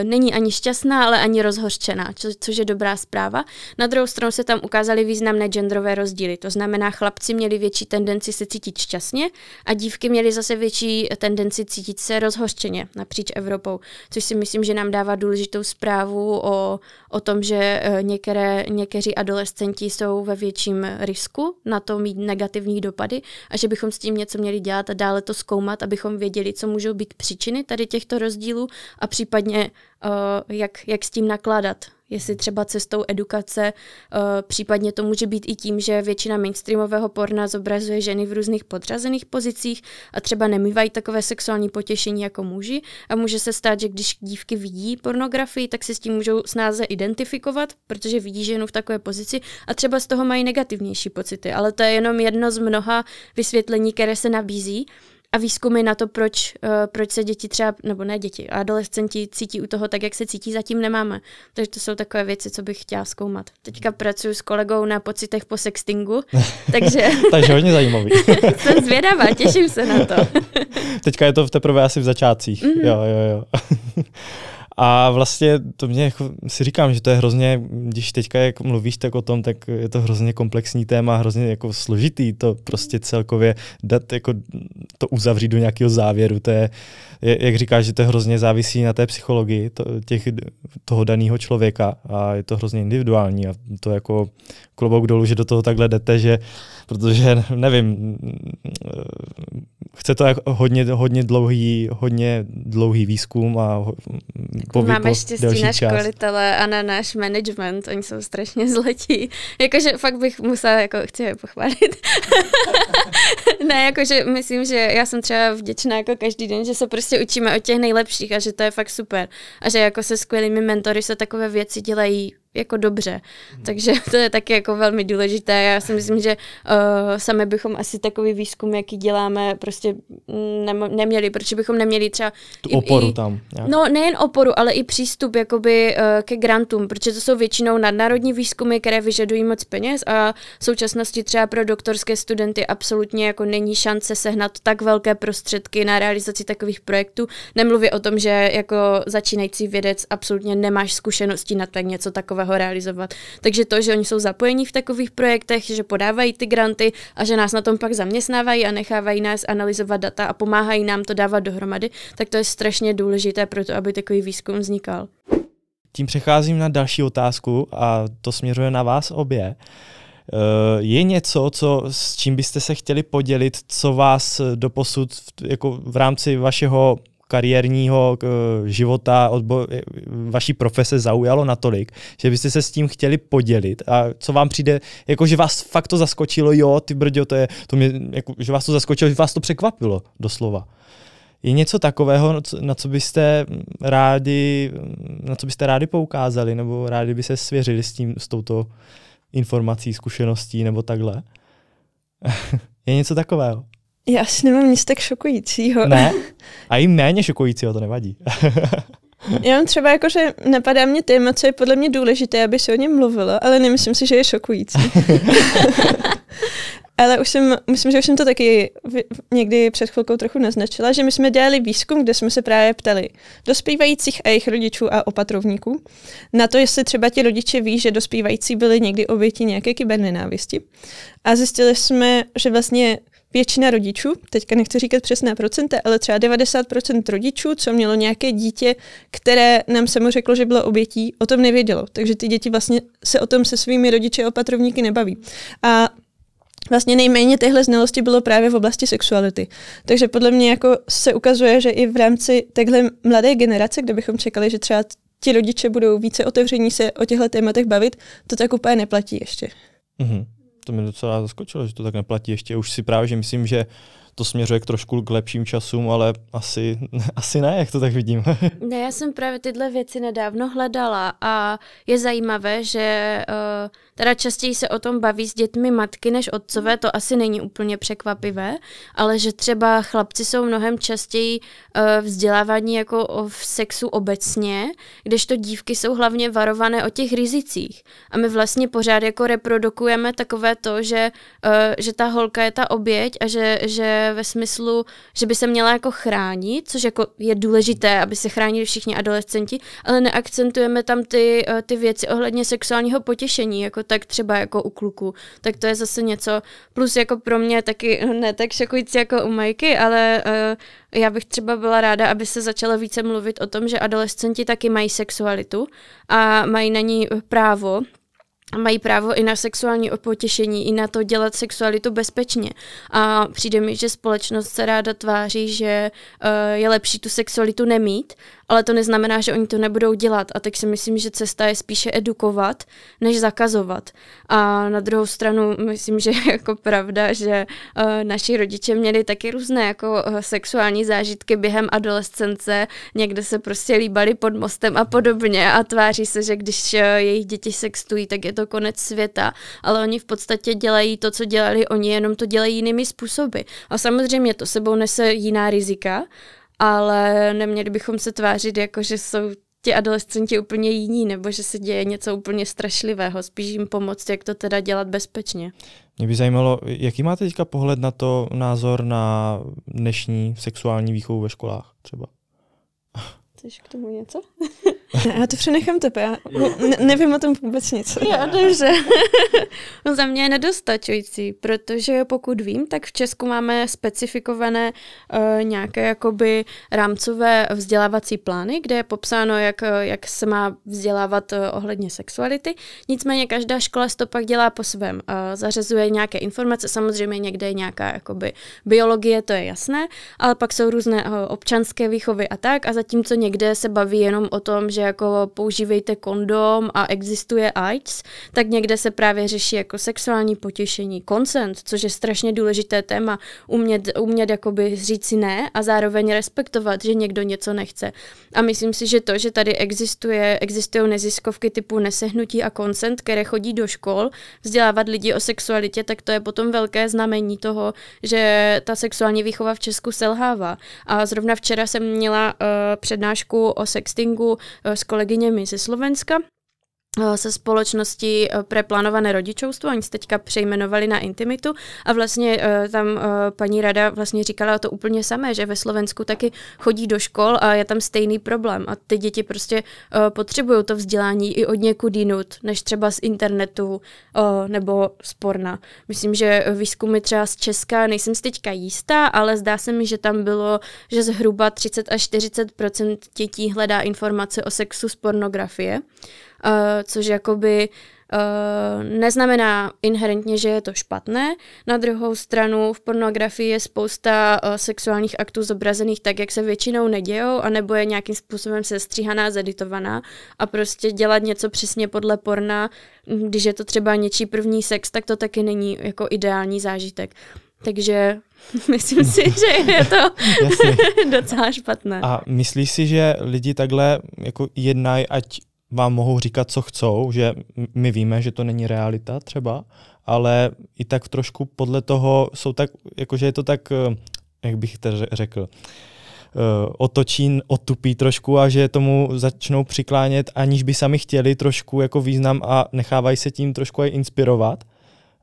není ani šťastná, ale ani rozhořčená, co, což je dobrá zpráva. Na druhou stranu se tam ukázaly významné genderové rozdíly. To znamená, chlapci měli větší tendenci se cítit šťastně a dívky měly zase větší tendenci cítit se rozhořčeně napříč Evropou, což si myslím, že nám dává důležitou zprávu o, o tom, že uh, některé, někteří adolescenti jsou ve větším risku na to mít negativní dopady a že bychom s tím něco měli dělat a dále to zkoumat abychom věděli, co můžou být příčiny tady těchto rozdílů a případně uh, jak, jak s tím nakládat. Jestli třeba cestou edukace, uh, případně to může být i tím, že většina mainstreamového porna zobrazuje ženy v různých podřazených pozicích a třeba nemývají takové sexuální potěšení jako muži. A může se stát, že když dívky vidí pornografii, tak se s tím můžou snáze identifikovat, protože vidí ženu v takové pozici a třeba z toho mají negativnější pocity, ale to je jenom jedno z mnoha vysvětlení, které se nabízí a výzkumy na to, proč, uh, proč se děti třeba, nebo ne děti, adolescenti cítí u toho tak, jak se cítí, zatím nemáme. Takže to jsou takové věci, co bych chtěla zkoumat. Teďka pracuji s kolegou na pocitech po sextingu, takže... takže hodně zajímavý. jsem zvědavá, těším se na to. Teďka je to v teprve asi v začátcích. Mm-hmm. Jo, jo, jo. A vlastně to mě jako, si říkám, že to je hrozně, když teďka jak mluvíš tak o tom, tak je to hrozně komplexní téma, hrozně jako složitý to prostě celkově dát, jako to uzavřít do nějakého závěru. To je, jak říkáš, že to hrozně závisí na té psychologii to, těch, toho daného člověka a je to hrozně individuální a to jako klobouk dolů, že do toho takhle jdete, že protože nevím, chce to jako hodně, hodně dlouhý, hodně dlouhý výzkum a po, Máme štěstí na školitele a na náš management, oni jsou strašně zletí. Jakože fakt bych musela, jako chci je pochválit. ne, jakože myslím, že já jsem třeba vděčná jako každý den, že se prostě učíme od těch nejlepších a že to je fakt super. A že jako se skvělými mentory se takové věci dělají jako dobře. Hmm. Takže to je taky jako velmi důležité. Já si myslím, že uh, sami bychom asi takový výzkum, jaký děláme, prostě ne- neměli, protože bychom neměli třeba... Tu oporu i, tam. Nějak. No nejen oporu, ale i přístup jakoby uh, ke grantům, protože to jsou většinou nadnárodní výzkumy, které vyžadují moc peněz a v současnosti třeba pro doktorské studenty absolutně jako není šance sehnat tak velké prostředky na realizaci takových projektů. Nemluvě o tom, že jako začínající vědec absolutně nemáš zkušenosti na tak něco takového ho realizovat. Takže to, že oni jsou zapojení v takových projektech, že podávají ty granty a že nás na tom pak zaměstnávají a nechávají nás analyzovat data a pomáhají nám to dávat dohromady, tak to je strašně důležité pro to, aby takový výzkum vznikal. Tím přecházím na další otázku a to směřuje na vás obě. Eh, je něco, co, s čím byste se chtěli podělit, co vás doposud jako v rámci vašeho kariérního života, odbo, vaší profese zaujalo natolik, že byste se s tím chtěli podělit a co vám přijde, jako že vás fakt to zaskočilo, jo, ty brďo, to je, to mě, jako, že vás to zaskočilo, že vás to překvapilo, doslova. Je něco takového, na co byste rádi, na co byste rádi poukázali, nebo rádi by se svěřili s tím, s touto informací, zkušeností, nebo takhle? je něco takového? Já asi nemám nic tak šokujícího. Ne? A i méně šokujícího, to nevadí. Já mám třeba jako, že napadá mě téma, co je podle mě důležité, aby se o něm mluvilo, ale nemyslím si, že je šokující. ale už jsem, myslím, že už jsem to taky někdy před chvilkou trochu naznačila, že my jsme dělali výzkum, kde jsme se právě ptali dospívajících a jejich rodičů a opatrovníků na to, jestli třeba ti rodiče ví, že dospívající byli někdy oběti nějaké kybernenávisti. A zjistili jsme, že vlastně většina rodičů, teďka nechci říkat přesné procenta, ale třeba 90% rodičů, co mělo nějaké dítě, které nám samo řeklo, že bylo obětí, o tom nevědělo. Takže ty děti vlastně se o tom se svými rodiči a opatrovníky nebaví. A Vlastně nejméně téhle znalosti bylo právě v oblasti sexuality. Takže podle mě jako se ukazuje, že i v rámci téhle mladé generace, kde bychom čekali, že třeba ti rodiče budou více otevření se o těchto tématech bavit, to tak úplně neplatí ještě. Mm-hmm to mě docela zaskočilo, že to tak neplatí ještě. Už si právě, že myslím, že to směřuje k trošku k lepším časům, ale asi, asi ne, jak to tak vidím. ne, já jsem právě tyhle věci nedávno hledala a je zajímavé, že uh, teda častěji se o tom baví s dětmi matky než otcové, to asi není úplně překvapivé, ale že třeba chlapci jsou mnohem častěji uh, vzdělávání jako v sexu obecně, kdežto dívky jsou hlavně varované o těch rizicích. A my vlastně pořád jako reprodukujeme takové to, že, uh, že ta holka je ta oběť a že, že ve smyslu, že by se měla jako chránit, což jako je důležité, aby se chránili všichni adolescenti, ale neakcentujeme tam ty, eh, ty věci ohledně sexuálního potěšení, jako tak třeba jako u kluku. Tak to je zase něco, plus jako pro mě taky ne tak šokující jako u Majky, ale uh, já bych třeba byla ráda, aby se začalo více mluvit o tom, že adolescenti taky mají sexualitu a mají na ní právo, mají právo i na sexuální potěšení, i na to dělat sexualitu bezpečně. A přijde mi, že společnost se ráda tváří, že uh, je lepší tu sexualitu nemít ale to neznamená, že oni to nebudou dělat. A tak si myslím, že cesta je spíše edukovat, než zakazovat. A na druhou stranu myslím, že je jako pravda, že uh, naši rodiče měli taky různé jako uh, sexuální zážitky během adolescence, někde se prostě líbali pod mostem a podobně a tváří se, že když uh, jejich děti sextují, tak je to konec světa, ale oni v podstatě dělají to, co dělali oni, jenom to dělají jinými způsoby. A samozřejmě to sebou nese jiná rizika, ale neměli bychom se tvářit jako, že jsou ti adolescenti úplně jiní, nebo že se děje něco úplně strašlivého, spíš jim pomoct, jak to teda dělat bezpečně. Mě by zajímalo, jaký máte teďka pohled na to, názor na dnešní sexuální výchovu ve školách třeba? Chceš k tomu něco? já to přenechám tebe, já ne- nevím o tom vůbec nic. Já dobře. no za mě je nedostačující, protože pokud vím, tak v Česku máme specifikované uh, nějaké jakoby rámcové vzdělávací plány, kde je popsáno, jak, jak se má vzdělávat uh, ohledně sexuality. Nicméně každá škola to pak dělá po svém. Uh, zařazuje nějaké informace, samozřejmě někde je nějaká jakoby biologie, to je jasné, ale pak jsou různé uh, občanské výchovy a tak a zatímco někde se baví jenom o tom, že jako používejte kondom a existuje AIDS, tak někde se právě řeší jako sexuální potěšení, consent, což je strašně důležité téma, umět, umět jakoby říct si ne a zároveň respektovat, že někdo něco nechce. A myslím si, že to, že tady existuje, existují neziskovky typu nesehnutí a consent, které chodí do škol vzdělávat lidi o sexualitě, tak to je potom velké znamení toho, že ta sexuální výchova v Česku selhává. A zrovna včera jsem měla uh, přednášku o sextingu uh, s kolegyněmi ze Slovenska se společnosti eh, pre plánované rodičovstvo, oni se teďka přejmenovali na intimitu a vlastně uh, tam paní rada vlastně říkala to úplně samé, že ve Slovensku taky chodí do škol a je tam stejný problém. A ty děti prostě potřebují to vzdělání i od někud jinut, než třeba z internetu nebo z porna. Myslím, že výzkumy třeba z Česka, nejsem si teďka jistá, ale zdá se mi, že tam bylo, že zhruba 30 až 40% dětí hledá informace o sexu z pornografie uh, což jakoby Uh, neznamená inherentně, že je to špatné. Na druhou stranu v pornografii je spousta uh, sexuálních aktů zobrazených tak, jak se většinou nedějou, anebo je nějakým způsobem sestříhaná, zeditovaná a prostě dělat něco přesně podle porna, když je to třeba něčí první sex, tak to taky není jako ideální zážitek. Takže myslím si, že je to docela špatné. A myslíš si, že lidi takhle jako jednají, ať vám mohou říkat, co chcou, že my víme, že to není realita třeba, ale i tak trošku podle toho jsou tak, jakože je to tak, eh, jak bych to řekl, eh, otočí, otupí trošku a že tomu začnou přiklánět, aniž by sami chtěli trošku jako význam a nechávají se tím trošku i inspirovat.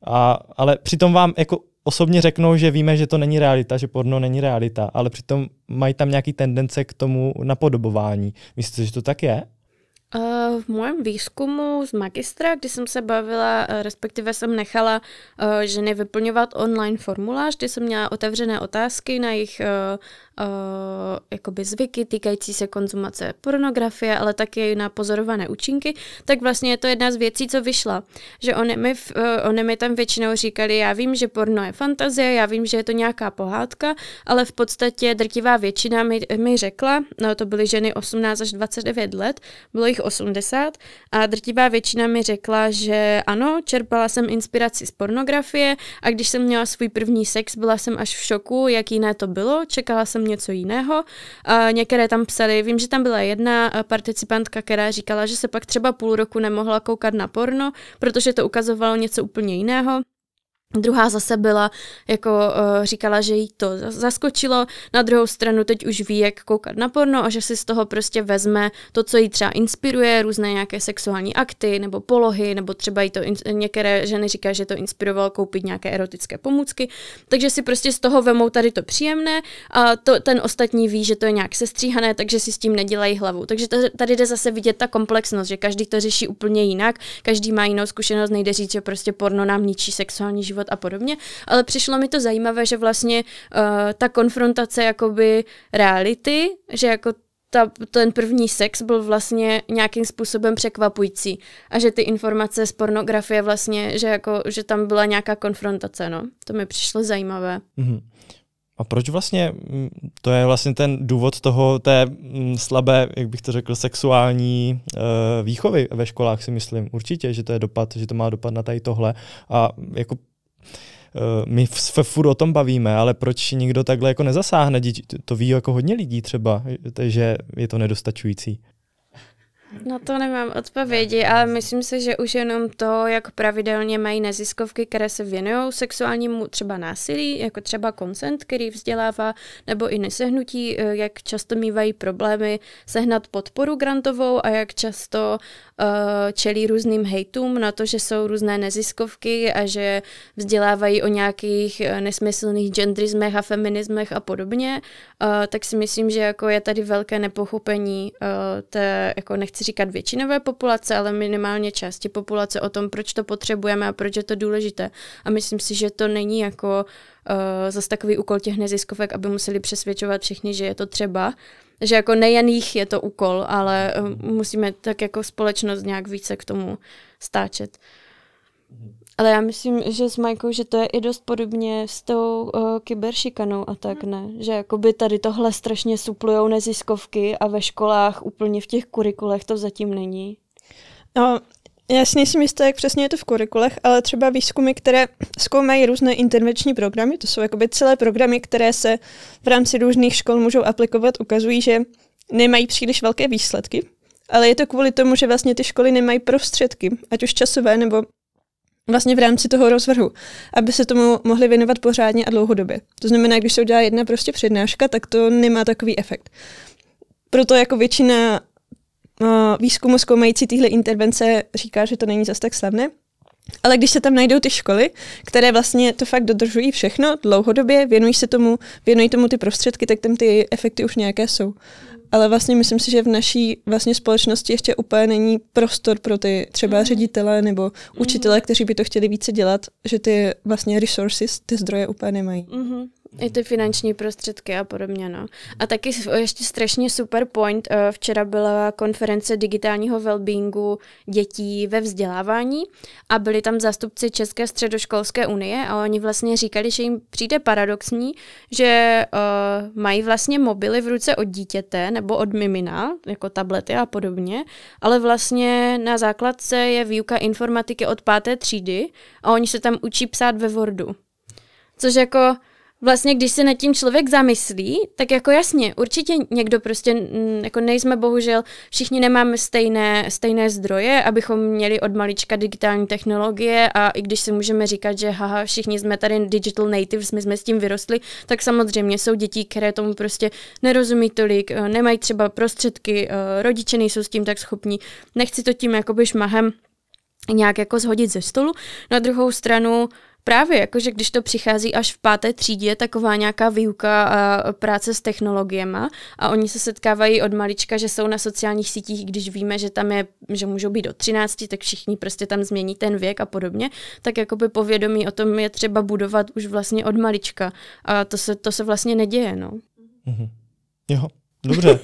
A, ale přitom vám jako osobně řeknou, že víme, že to není realita, že porno není realita, ale přitom mají tam nějaký tendence k tomu napodobování. Myslíte, že to tak je? Uh, v mém výzkumu z magistra, kdy jsem se bavila, uh, respektive jsem nechala uh, ženy vyplňovat online formulář, kdy jsem měla otevřené otázky na jejich uh, jakoby zvyky týkající se konzumace pornografie, ale taky na pozorované účinky, tak vlastně je to jedna z věcí, co vyšla. Že oni mi, uh, oni mi tam většinou říkali, já vím, že porno je fantazie, já vím, že je to nějaká pohádka, ale v podstatě drtivá většina mi, mi řekla, no to byly ženy 18 až 29 let, bylo jich 80 a drtivá většina mi řekla, že ano, čerpala jsem inspiraci z pornografie a když jsem měla svůj první sex, byla jsem až v šoku, jak jiné to bylo, čekala jsem něco jiného. A některé tam psali, vím, že tam byla jedna eh, participantka, která říkala, že se pak třeba půl roku nemohla koukat na porno, protože to ukazovalo něco úplně jiného. Druhá zase byla, jako uh, říkala, že jí to zaskočilo, na druhou stranu teď už ví, jak koukat na porno a že si z toho prostě vezme to, co jí třeba inspiruje, různé nějaké sexuální akty nebo polohy, nebo třeba jí to, některé ženy říkají, že to inspirovalo koupit nějaké erotické pomůcky, takže si prostě z toho vemou tady to příjemné a to, ten ostatní ví, že to je nějak sestříhané, takže si s tím nedělají hlavu. Takže tady jde zase vidět ta komplexnost, že každý to řeší úplně jinak, každý má jinou zkušenost, nejde říct, že prostě porno nám ničí sexuální život život a podobně, ale přišlo mi to zajímavé, že vlastně uh, ta konfrontace jakoby reality, že jako ta, ten první sex byl vlastně nějakým způsobem překvapující a že ty informace z pornografie vlastně, že, jako, že tam byla nějaká konfrontace, no. To mi přišlo zajímavé. Mm-hmm. A proč vlastně, mm, to je vlastně ten důvod toho, té mm, slabé, jak bych to řekl, sexuální uh, výchovy ve školách si myslím. Určitě, že to je dopad, že to má dopad na tady tohle. A jako my se furt o tom bavíme, ale proč nikdo takhle jako nezasáhne? To ví jako hodně lidí třeba, takže je to nedostačující. Na to nemám odpovědi, ale myslím si, že už jenom to, jak pravidelně mají neziskovky, které se věnují sexuálnímu třeba násilí, jako třeba koncent, který vzdělává, nebo i nesehnutí, eh, jak často mývají problémy sehnat podporu grantovou a jak často čelí různým hejtům na to, že jsou různé neziskovky a že vzdělávají o nějakých eh, nesmyslných genderismech a feminismech a podobně, uh, tak si myslím, že jako je tady velké nepochopení té, jako nechci říkat většinové populace, ale minimálně části populace o tom, proč to potřebujeme a proč je to důležité. A myslím si, že to není jako zase takový úkol těch neziskovek, aby museli přesvědčovat všichni, že je to třeba, že jako nejen jich je to úkol, ale uh, musíme tak jako společnost nějak více k tomu stáčet. Ale já myslím, že s Majkou, že to je i dost podobně s tou uh, kyberšikanou a tak, ne? Že jakoby tady tohle strašně suplujou neziskovky a ve školách úplně v těch kurikulech to zatím není. No, já si nejsem jistá, jak přesně je to v kurikulech, ale třeba výzkumy, které zkoumají různé intervenční programy, to jsou jakoby celé programy, které se v rámci různých škol můžou aplikovat, ukazují, že nemají příliš velké výsledky, ale je to kvůli tomu, že vlastně ty školy nemají prostředky, ať už časové nebo vlastně v rámci toho rozvrhu, aby se tomu mohli věnovat pořádně a dlouhodobě. To znamená, když se udělá jedna prostě přednáška, tak to nemá takový efekt. Proto jako většina výzkumu zkoumající tyhle intervence říká, že to není zas tak slavné. Ale když se tam najdou ty školy, které vlastně to fakt dodržují všechno dlouhodobě, věnují se tomu, věnují tomu ty prostředky, tak tam ty efekty už nějaké jsou ale vlastně myslím si, že v naší vlastně společnosti ještě úplně není prostor pro ty třeba mm. ředitele nebo mhm. učitele, kteří by to chtěli více dělat, že ty vlastně resources, ty zdroje úplně nemají. Mm-hmm. I ty finanční prostředky a podobně, no. A taky ještě strašně super point, eh, včera byla konference digitálního wellbeingu dětí ve vzdělávání a byli tam zástupci České středoškolské unie a oni vlastně říkali, že jim přijde paradoxní, že uh, mají vlastně mobily v ruce od dítěte nebo od mimina, jako tablety a podobně, ale vlastně na základce je výuka informatiky od páté třídy a oni se tam učí psát ve Wordu. Což jako vlastně, když se nad tím člověk zamyslí, tak jako jasně, určitě někdo prostě, jako nejsme bohužel, všichni nemáme stejné, stejné zdroje, abychom měli od malička digitální technologie a i když si můžeme říkat, že haha, všichni jsme tady digital natives, my jsme s tím vyrostli, tak samozřejmě jsou děti, které tomu prostě nerozumí tolik, eh, nemají třeba prostředky, eh, rodiče nejsou s tím tak schopní, nechci to tím jakoby šmahem nějak jako zhodit ze stolu. Na druhou stranu Právě, jakože když to přichází až v páté třídě, taková nějaká výuka a práce s technologiemi a oni se setkávají od malička, že jsou na sociálních sítích, když víme, že tam je, že můžou být do 13, tak všichni prostě tam změní ten věk a podobně, tak jakoby povědomí o tom je třeba budovat už vlastně od malička a to se, to se vlastně neděje, no. Mm-hmm. Jo, Dobře.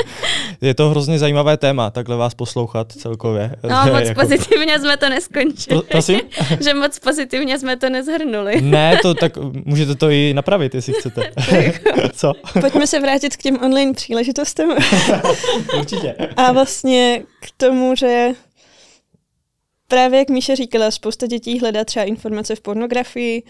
je to hrozně zajímavé téma, takhle vás poslouchat celkově. No, moc jako... pozitivně jsme to neskončili. Pro, prosím? že moc pozitivně jsme to nezhrnuli. ne, to tak můžete to i napravit, jestli chcete. Co? Pojďme se vrátit k těm online příležitostem. Určitě. A vlastně k tomu, že právě jak Míše říkala, spousta dětí hledá třeba informace v pornografii,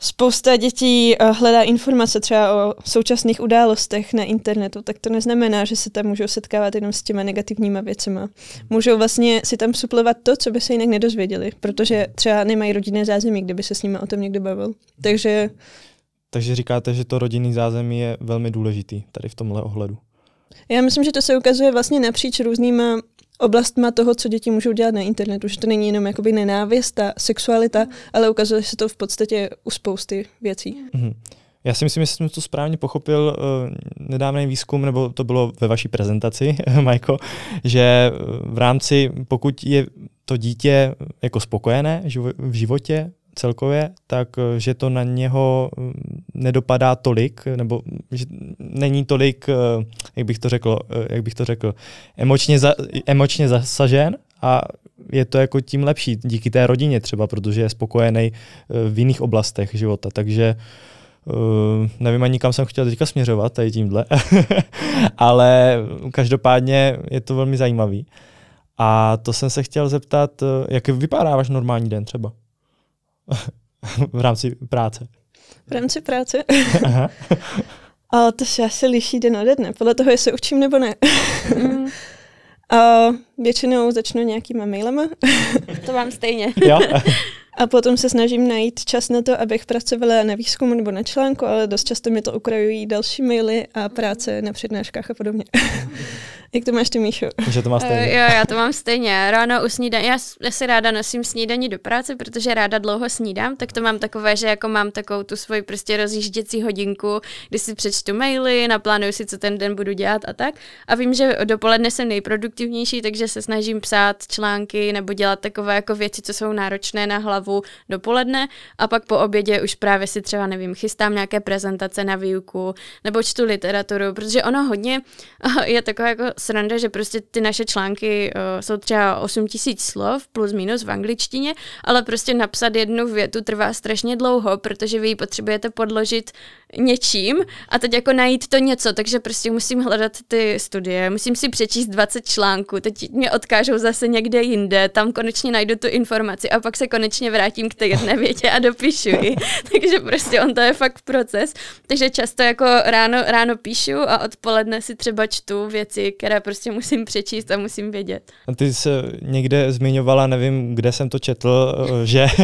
spousta dětí eh, hledá informace třeba o současných událostech na internetu, tak to neznamená, že se tam můžou setkávat jenom s těma negativníma věcema. Můžou vlastně si tam suplovat to, co by se jinak nedozvěděli, protože třeba nemají rodinné zázemí, kdyby se s nimi o tom někdo bavil. Takže... Takže říkáte, že to rodinný zázemí je velmi důležitý tady v tomhle ohledu. Já myslím, že to se ukazuje vlastně napříč různýma oblastma toho, co děti můžou dělat na internetu, že to není jenom jakoby nenávist a sexualita, ale ukazuje se to v podstatě u spousty věcí. Mm-hmm. Já si myslím, že jsem to správně pochopil uh, nedávný výzkum, nebo to bylo ve vaší prezentaci, Majko, že v rámci, pokud je to dítě jako spokojené v životě, celkově, tak eh, že to na něho mm, nedopadá tolik, nebo že není tolik, eh, jak bych to řekl, eh, jak bych to řekl, emočně, za, emočně zasažen a je to jako tím lepší díky té rodině třeba, protože je spokojený v jiných oblastech života, takže Uh, nevím ani kam jsem chtěl teďka směřovat tady tímhle, ale každopádně je to velmi zajímavý. A to jsem se chtěl zeptat, jak vypadá váš normální den třeba? v rámci práce. V rámci práce? Aha. Ale to se asi liší den ode dne, podle toho, jestli učím nebo ne. mm. A většinou začnu nějakýma mailema. to mám stejně. jo? A potom se snažím najít čas na to, abych pracovala na výzkumu nebo na článku, ale dost často mi to ukrajují další maily a práce na přednáškách a podobně. Jak to máš ty, Míšo? Že to má stejně. Uh, jo, já to mám stejně. Ráno u snídaní, já, já si ráda nosím snídaní do práce, protože ráda dlouho snídám, tak to mám takové, že jako mám takovou tu svoji prostě rozjížděcí hodinku, kdy si přečtu maily, naplánuju si, co ten den budu dělat a tak. A vím, že dopoledne jsem nejproduktivnější, takže se snažím psát články nebo dělat takové jako věci, co jsou náročné na hlavu dopoledne a pak po obědě už právě si třeba, nevím, chystám nějaké prezentace na výuku nebo čtu literaturu, protože ono hodně je takové jako sranda, že prostě ty naše články uh, jsou třeba 8 tisíc slov plus minus v angličtině, ale prostě napsat jednu větu trvá strašně dlouho, protože vy ji potřebujete podložit něčím a teď jako najít to něco, takže prostě musím hledat ty studie, musím si přečíst 20 článků, teď mě odkážou zase někde jinde, tam konečně najdu tu informaci a pak se konečně vrátím k té jedné větě a dopíšu ji. takže prostě on to je fakt proces, takže často jako ráno, ráno píšu a odpoledne si třeba čtu věci, které prostě musím přečíst a musím vědět. A ty jsi někde zmiňovala, nevím, kde jsem to četl, že...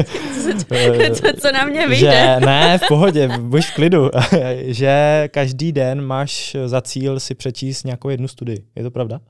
co, co na mě vyjde. Že, ne, v pohodě, buď v klidu, že každý den máš za cíl si přečíst nějakou jednu studii. Je to pravda?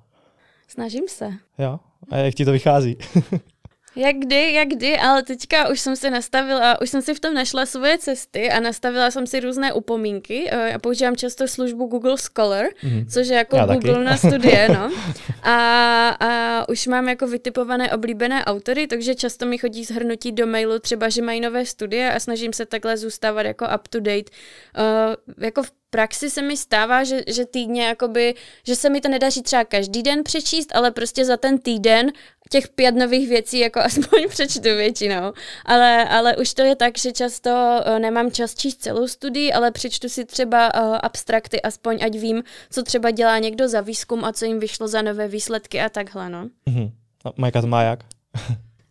Snažím se. Jo? A jak ti to vychází? Jak kdy, jak kdy, ale teďka už jsem si nastavila, už jsem si v tom našla svoje cesty a nastavila jsem si různé upomínky. Eh, já používám často službu Google Scholar, mm-hmm. což je jako Já Google taky. na studie, no. A, a už mám jako vytipované oblíbené autory, takže často mi chodí zhrnutí do mailu třeba, že mají nové studie a snažím se takhle zůstávat jako up to date. Uh, jako v praxi se mi stává, že, že týdně jakoby, že se mi to nedaří třeba každý den přečíst, ale prostě za ten týden těch pět nových věcí jako aspoň přečtu většinou. Ale, ale už to je tak, že často uh, nemám čas číst celou studii, ale přečtu si třeba uh, abstrakty, aspoň ať vím, co třeba dělá někdo za výzkum a co jim vyšlo za nové výsledky a takhle, no. Mm-hmm. A Majka to má jak?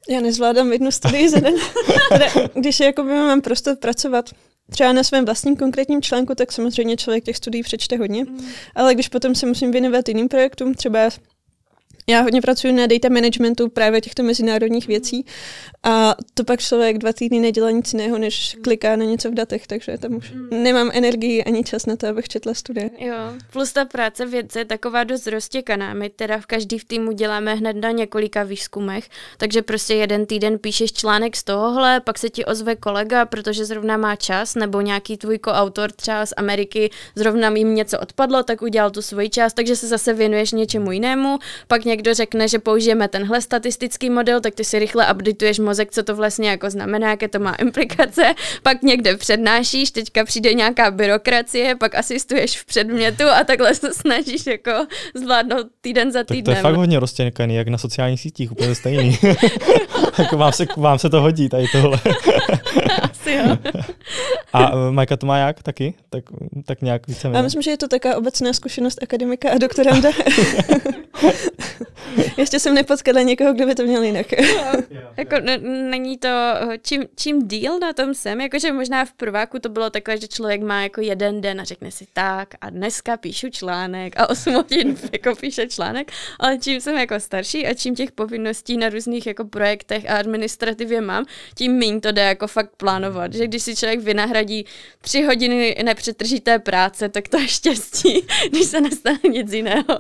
Já nezvládám jednu studii za den. Když jako mám prostor pracovat třeba na svém vlastním konkrétním článku, tak samozřejmě člověk těch studií přečte hodně, mm. ale když potom se musím věnovat jiným projektům, třeba já hodně pracuji na data managementu právě těchto mezinárodních věcí a to pak člověk dva týdny nedělá nic jiného, než kliká na něco v datech, takže tam už mm. nemám energii ani čas na to, abych četla studie. Jo, plus ta práce vědce je taková dost roztěkaná. My teda v každý v týmu děláme hned na několika výzkumech, takže prostě jeden týden píšeš článek z tohohle, pak se ti ozve kolega, protože zrovna má čas, nebo nějaký tvůj koautor třeba z Ameriky, zrovna jim něco odpadlo, tak udělal tu svoji část, takže se zase věnuješ něčemu jinému, pak někdo řekne, že použijeme tenhle statistický model, tak ty si rychle updateuješ mozek, co to vlastně jako znamená, jaké to má implikace, pak někde přednášíš, teďka přijde nějaká byrokracie, pak asistuješ v předmětu a takhle se snažíš jako zvládnout týden za týdnem. Tak to je fakt hodně roztěnkaný, jak na sociálních sítích, úplně stejný. jako vám, se, vám se to hodí, tady tohle. Asi jo. A uh, Majka to má jak taky? Tak, tak nějak více Já myslím, že je to taková obecná zkušenost akademika a doktoranda. Ještě jsem nepotkala někoho, kdo by to měl jinak. jako n- není to, čím, čím díl na tom jsem, jakože možná v prváku to bylo takové, že člověk má jako jeden den a řekne si tak a dneska píšu článek. A 8 hodin jako píše článek, ale čím jsem jako starší a čím těch povinností na různých jako projektech a administrativě mám, tím méně to jde jako fakt plánovat, že když si člověk vynahradí tři hodiny nepřetržité práce, tak to je štěstí, když se nestane nic jiného.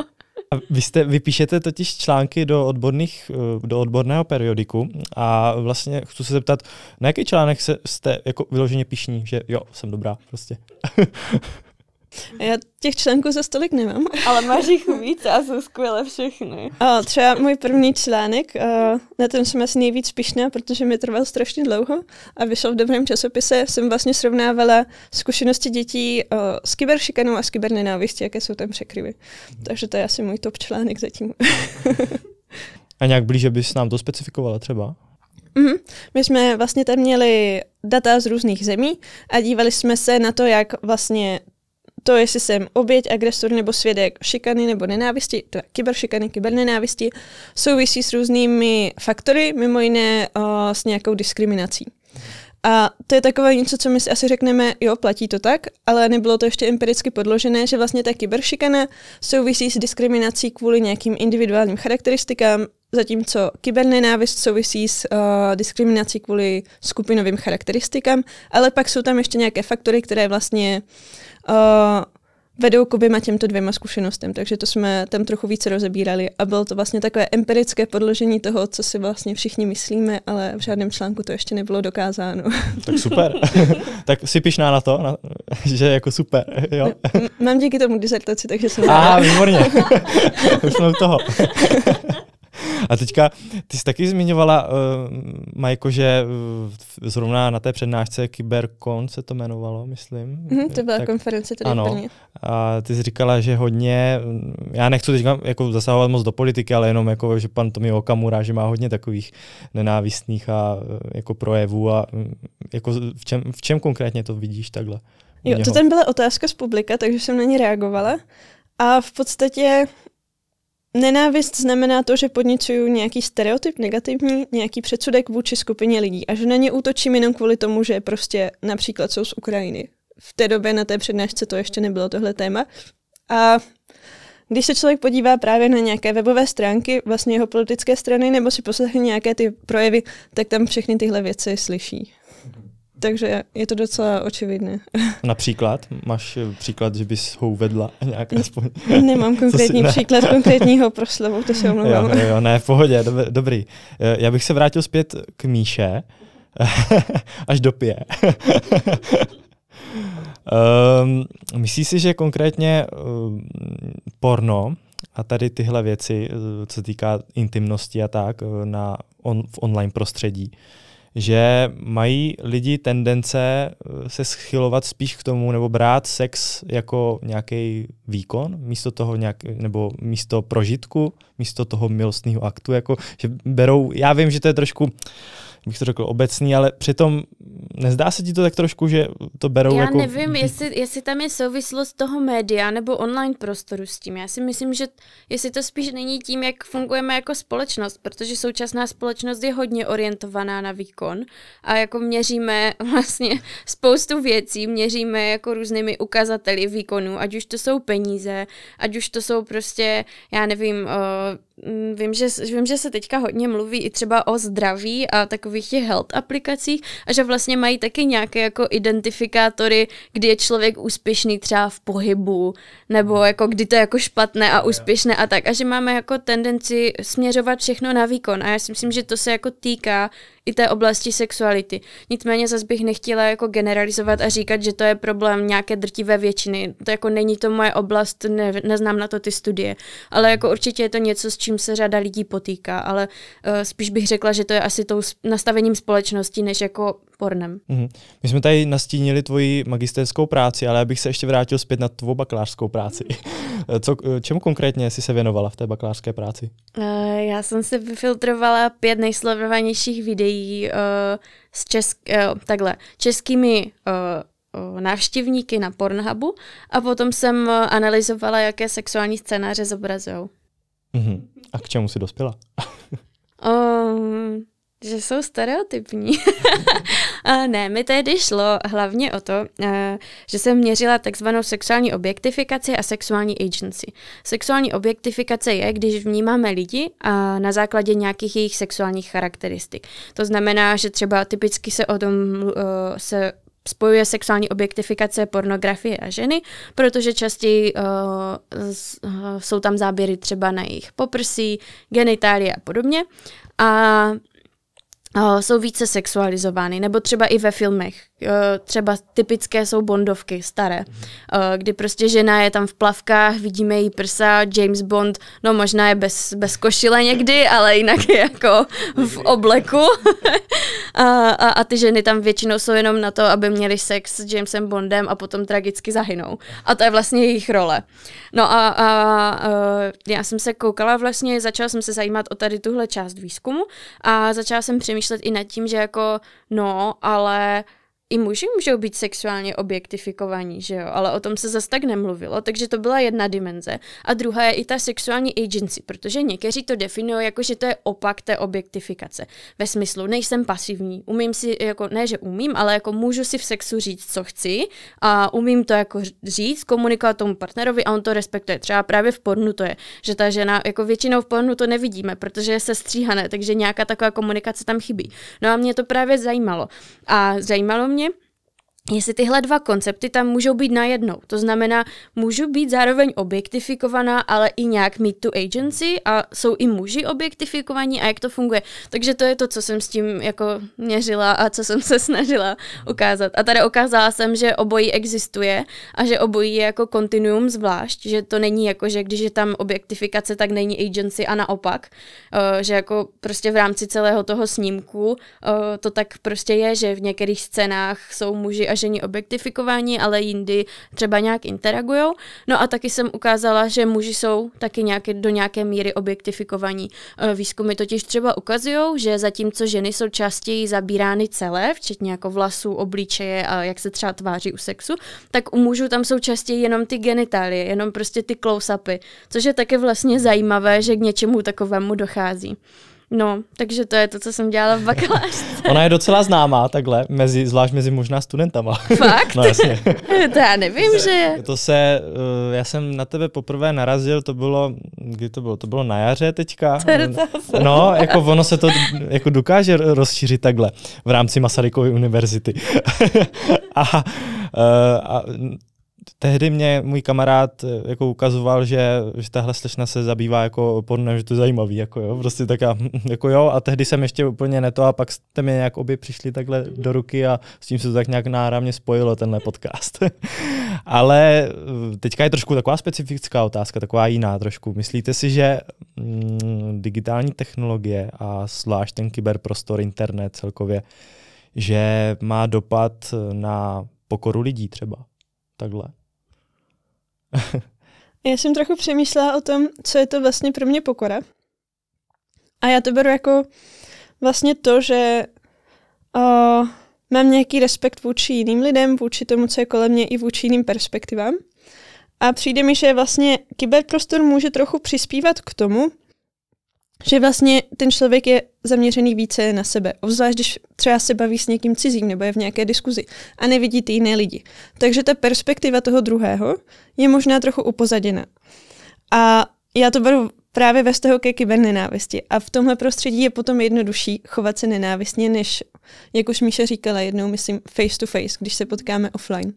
A vy, jste, vy píšete totiž články do, odborných, eh, do odborného periodiku a vlastně chci se zeptat, na jaký článek se, jste jako vyloženě pišní, že jo, jsem dobrá prostě. Já těch článků za stolik nemám. Ale máš jich víc a jsou skvěle všechny. A třeba můj první článek, a na ten jsem asi nejvíc pišná, protože mi trval strašně dlouho a vyšel v dobrém časopise. Jsem vlastně srovnávala zkušenosti dětí s kyberšikanou a s kybernenávistí, jaké jsou tam překryvy. Takže to je asi můj top článek zatím. a nějak blíže bys nám to specifikovala třeba? Mm-hmm. My jsme vlastně tam měli data z různých zemí a dívali jsme se na to, jak vlastně to, jestli jsem oběť, agresor nebo svědek šikany nebo nenávisti, teda kyberšikany, kybernenávisti, souvisí s různými faktory, mimo jiné o, s nějakou diskriminací. A to je takové něco, co my si asi řekneme, jo, platí to tak, ale nebylo to ještě empiricky podložené, že vlastně ta kyberšikana souvisí s diskriminací kvůli nějakým individuálním charakteristikám, zatímco kybernenávist souvisí s uh, diskriminací kvůli skupinovým charakteristikám, ale pak jsou tam ještě nějaké faktory, které vlastně uh, vedou k oběma těmto dvěma zkušenostem, takže to jsme tam trochu více rozebírali a bylo to vlastně takové empirické podložení toho, co si vlastně všichni myslíme, ale v žádném článku to ještě nebylo dokázáno. Tak super. tak si pišná na to, na, že jako super, jo? M- mám díky tomu dizertaci, takže jsem A, výborně. Už jsme u toho. A teďka, ty jsi taky zmiňovala, uh, Majko, že uh, zrovna na té přednášce Kyberkon se to jmenovalo, myslím. Mm, to byla tak, konference tady ano. v A ty jsi říkala, že hodně, já nechci teď jako zasahovat moc do politiky, ale jenom jako, že pan Tomi Okamura, že má hodně takových nenávistných a jako projevů a jako v čem, v čem konkrétně to vidíš takhle? Jo, to tam byla otázka z publika, takže jsem na ní reagovala. A v podstatě Nenávist znamená to, že podnicuju nějaký stereotyp negativní, nějaký předsudek vůči skupině lidí a že na ně útočím jenom kvůli tomu, že prostě například jsou z Ukrajiny. V té době na té přednášce to ještě nebylo tohle téma. A když se člověk podívá právě na nějaké webové stránky vlastně jeho politické strany nebo si poslechne nějaké ty projevy, tak tam všechny tyhle věci slyší takže je to docela očividné. Například? Máš eh, příklad, že bys ho uvedla nějak aspoň? Nemám konkrétní si, ne. příklad konkrétního proslovu, to se omlouvám. Jo, jo, ne, v pohodě, dob, dobrý. Eh, já bych se vrátil zpět k Míše, až dopije. um, myslíš si, že konkrétně um, porno a tady tyhle věci, co se týká intimnosti a tak, na on, v online prostředí, že mají lidi tendence eh, se schylovat spíš k tomu nebo brát sex jako nějaký výkon místo toho nějak, nebo místo prožitku, místo toho milostného aktu, jako, že berou, já vím, že to je trošku bych to řekl obecný, ale přitom nezdá se ti to tak trošku, že to berou Já jako... nevím, jestli, jestli tam je souvislost toho média nebo online prostoru s tím. Já si myslím, že jestli to spíš není tím, jak fungujeme jako společnost, protože současná společnost je hodně orientovaná na výkon a jako měříme vlastně spoustu věcí, měříme jako různými ukazateli výkonu, ať už to jsou peníze, ať už to jsou prostě, já nevím, uh, vím, že, vím, že se teďka hodně mluví i třeba o zdraví a takových těch health aplikacích a že vlastně mají taky nějaké jako identifikátory, kdy je člověk úspěšný třeba v pohybu, nebo jako kdy to je jako špatné a úspěšné a tak. A že máme jako tendenci směřovat všechno na výkon. A já si myslím, že to se jako týká i té oblasti sexuality. Nicméně zase bych nechtěla jako generalizovat a říkat, že to je problém nějaké drtivé většiny. To jako není to moje oblast, ne, neznám na to ty studie, ale jako určitě je to něco, s čím se řada lidí potýká, ale uh, spíš bych řekla, že to je asi tou nastavením společnosti, než jako pornem. Mm-hmm. My jsme tady nastínili tvoji magisterskou práci, ale abych se ještě vrátil zpět na tvou bakalářskou práci. Co, čemu konkrétně jsi se věnovala v té bakalářské práci? Uh, já jsem si vyfiltrovala pět nejsledovanějších videí uh, s česk, uh, takhle, českými uh, návštěvníky na Pornhubu a potom jsem analyzovala, jaké sexuální scénáře zobrazují. Mm-hmm. A k čemu jsi dospěla? um, že jsou stereotypní. a ne, mi tehdy šlo hlavně o to, že jsem měřila takzvanou sexuální objektifikaci a sexuální agency. Sexuální objektifikace je, když vnímáme lidi na základě nějakých jejich sexuálních charakteristik. To znamená, že třeba typicky se o tom se spojuje sexuální objektifikace, pornografie a ženy, protože častěji uh, jsou tam záběry třeba na jejich poprsí, genitálie a podobně. A jsou více sexualizovány, nebo třeba i ve filmech. Třeba typické jsou bondovky staré, kdy prostě žena je tam v plavkách, vidíme její prsa, James Bond, no možná je bez, bez košile někdy, ale jinak je jako v obleku. a, a, a ty ženy tam většinou jsou jenom na to, aby měli sex s Jamesem Bondem a potom tragicky zahynou. A to je vlastně jejich role. No a, a, a já jsem se koukala vlastně, začala jsem se zajímat o tady tuhle část výzkumu a začala jsem přemýšlet i nad tím, že jako no, ale i muži můžou být sexuálně objektifikovaní, že jo, ale o tom se zase tak nemluvilo, takže to byla jedna dimenze. A druhá je i ta sexuální agency, protože někteří to definují jako, že to je opak té objektifikace. Ve smyslu, nejsem pasivní, umím si, jako, ne, že umím, ale jako můžu si v sexu říct, co chci a umím to jako říct, komunikovat tomu partnerovi a on to respektuje. Třeba právě v pornu to je, že ta žena, jako většinou v pornu to nevidíme, protože je se stříhané, takže nějaká taková komunikace tam chybí. No a mě to právě zajímalo. A zajímalo mě, jestli tyhle dva koncepty tam můžou být najednou. To znamená, můžu být zároveň objektifikovaná, ale i nějak mít tu agency a jsou i muži objektifikovaní a jak to funguje. Takže to je to, co jsem s tím jako měřila a co jsem se snažila ukázat. A tady ukázala jsem, že obojí existuje a že obojí je jako kontinuum zvlášť, že to není jako, že když je tam objektifikace, tak není agency a naopak, uh, že jako prostě v rámci celého toho snímku uh, to tak prostě je, že v některých scénách jsou muži a ženy objektifikování, ale jindy třeba nějak interagují. No a taky jsem ukázala, že muži jsou taky nějaké, do nějaké míry objektifikovaní. E, výzkumy totiž třeba ukazují, že zatímco ženy jsou častěji zabírány celé, včetně jako vlasů, obličeje a jak se třeba tváří u sexu, tak u mužů tam jsou častěji jenom ty genitálie, jenom prostě ty close-upy, což je také vlastně zajímavé, že k něčemu takovému dochází. No, takže to je to, co jsem dělala v bakalářce. Ona je docela známá takhle, mezi, zvlášť mezi možná studentama. Fakt? no jasně. to já nevím, to, že je. To se, uh, já jsem na tebe poprvé narazil, to bylo, kdy to bylo? To bylo na jaře teďka. No, jako ono se to jako dokáže rozšířit takhle v rámci Masarykovy univerzity. a, uh, a tehdy mě můj kamarád eh, jako ukazoval, že, že tahle slečna se zabývá jako pornem, že to je zajímavý, jako jo, prostě taká, jako jo, a tehdy jsem ještě úplně neto a pak jste mi nějak obě přišli takhle do ruky a s tím se to tak nějak náramně spojilo, tenhle podcast. Ale eh, teďka je trošku taková specifická otázka, taková jiná trošku. Myslíte si, že mm, digitální technologie a zvlášť ten kyberprostor, internet celkově, že má dopad na pokoru lidí třeba? takhle. já jsem trochu přemýšlela o tom, co je to vlastně pro mě pokora. A já to beru jako vlastně to, že uh, mám nějaký respekt vůči jiným lidem, vůči tomu, co je kolem mě, i vůči jiným perspektivám. A přijde mi, že vlastně kyberprostor může trochu přispívat k tomu, že vlastně ten člověk je zaměřený více na sebe. Obzvlášť, když třeba se baví s někým cizím nebo je v nějaké diskuzi a nevidí ty jiné lidi. Takže ta perspektiva toho druhého je možná trochu upozaděna. A já to beru právě ve vztahu ke kybernenávisti. A v tomhle prostředí je potom jednodušší chovat se nenávistně, než, jak už Míša říkala jednou, myslím, face to face, když se potkáme offline.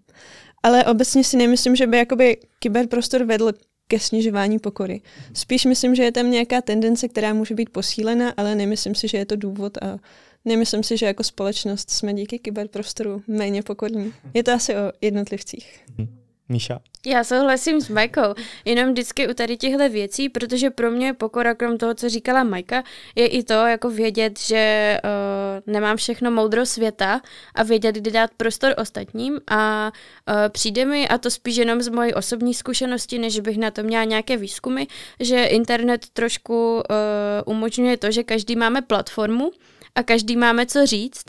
Ale obecně si nemyslím, že by jakoby kyberprostor vedl ke snižování pokory. Spíš myslím, že je tam nějaká tendence, která může být posílena, ale nemyslím si, že je to důvod a nemyslím si, že jako společnost jsme díky kyberprostoru méně pokorní. Je to asi o jednotlivcích. Mhm. Míša? Já souhlasím s Majkou, jenom vždycky u tady těchto věcí, protože pro mě pokora, krom toho, co říkala Majka, je i to, jako vědět, že uh, nemám všechno moudro světa a vědět, kdy dát prostor ostatním a uh, přijde mi, a to spíš jenom z mojí osobní zkušenosti, než bych na to měla nějaké výzkumy, že internet trošku uh, umožňuje to, že každý máme platformu, a každý máme co říct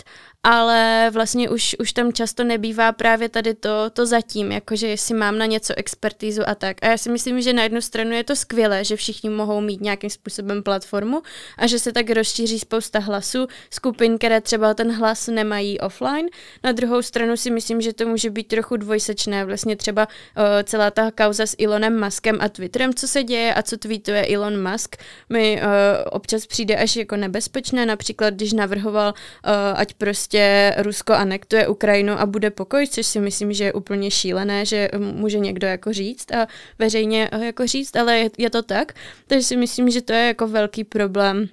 ale vlastně už, už tam často nebývá právě tady to, to zatím, jakože jestli mám na něco expertízu a tak. A já si myslím, že na jednu stranu je to skvělé, že všichni mohou mít nějakým způsobem platformu a že se tak rozšíří spousta hlasů, skupin, které třeba ten hlas nemají offline. Na druhou stranu si myslím, že to může být trochu dvojsečné. Vlastně třeba uh, celá ta kauza s Elonem Muskem a Twitterem, co se děje a co tweetuje Elon Musk, mi uh, občas přijde až jako nebezpečné, například když navrhoval, uh, ať prostě prostě Rusko anektuje Ukrajinu a bude pokoj, což si myslím, že je úplně šílené, že může někdo jako říct a veřejně jako říct, ale je, je to tak. Takže si myslím, že to je jako velký problém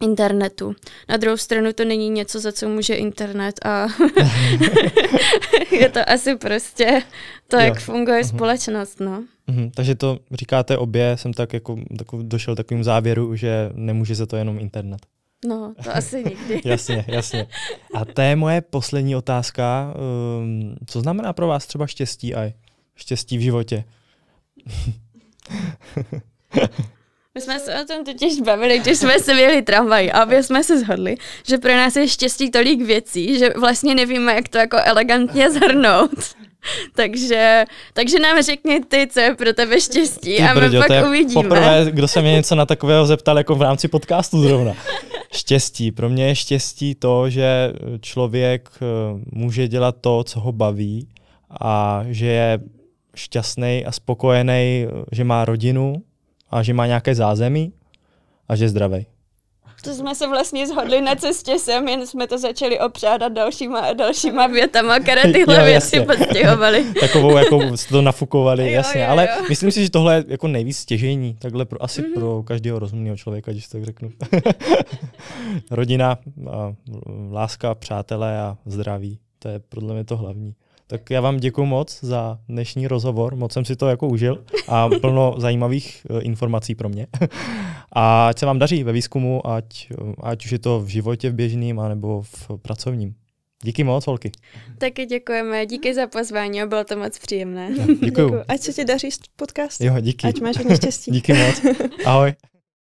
internetu. Na druhou stranu to není něco, za co může internet a je to asi prostě to, jo. jak funguje uh-huh. společnost, no. Uh-huh. Takže to říkáte obě, jsem tak jako, tak došel takovým závěru, že nemůže za to jenom internet. No, to asi nikdy. jasně, jasně. A to je moje poslední otázka. Um, co znamená pro vás třeba štěstí a štěstí v životě? My jsme se o tom totiž bavili, když jsme se vyjeli tramvaj a obě jsme se shodli, že pro nás je štěstí tolik věcí, že vlastně nevíme, jak to jako elegantně zhrnout. takže, takže nám řekni ty, co je pro tebe štěstí ty a my brďo, pak to je uvidíme. Poprvé, kdo se mě něco na takového zeptal jako v rámci podcastu zrovna. Štěstí. Pro mě je štěstí to, že člověk eh, může dělat to, co ho baví a že je šťastný a spokojený, že má rodinu a že má nějaké zázemí a že je zdravý. To jsme se vlastně zhodli na cestě sem, jen jsme to začali opřádat dalšíma a dalšíma větama, které tyhle jo, věci podstěhovaly. Takovou, jako jste to nafukovali, jo, jasně. Jo, jo. Ale myslím si, že tohle je jako nejvíc stěžení, takhle pro, asi mm-hmm. pro každého rozumného člověka, když tak řeknu. Rodina, a láska, přátelé a zdraví, to je podle mě to hlavní. Tak já vám děkuji moc za dnešní rozhovor, moc jsem si to jako užil a plno zajímavých uh, informací pro mě. a ať se vám daří ve výzkumu, ať, ať už je to v životě v běžným, anebo v pracovním. Díky moc, holky. Taky děkujeme, díky za pozvání, bylo to moc příjemné. Děkuji. Ať se ti daří podcast. Jo, díky. Ať máš hodně štěstí. díky moc. Ahoj.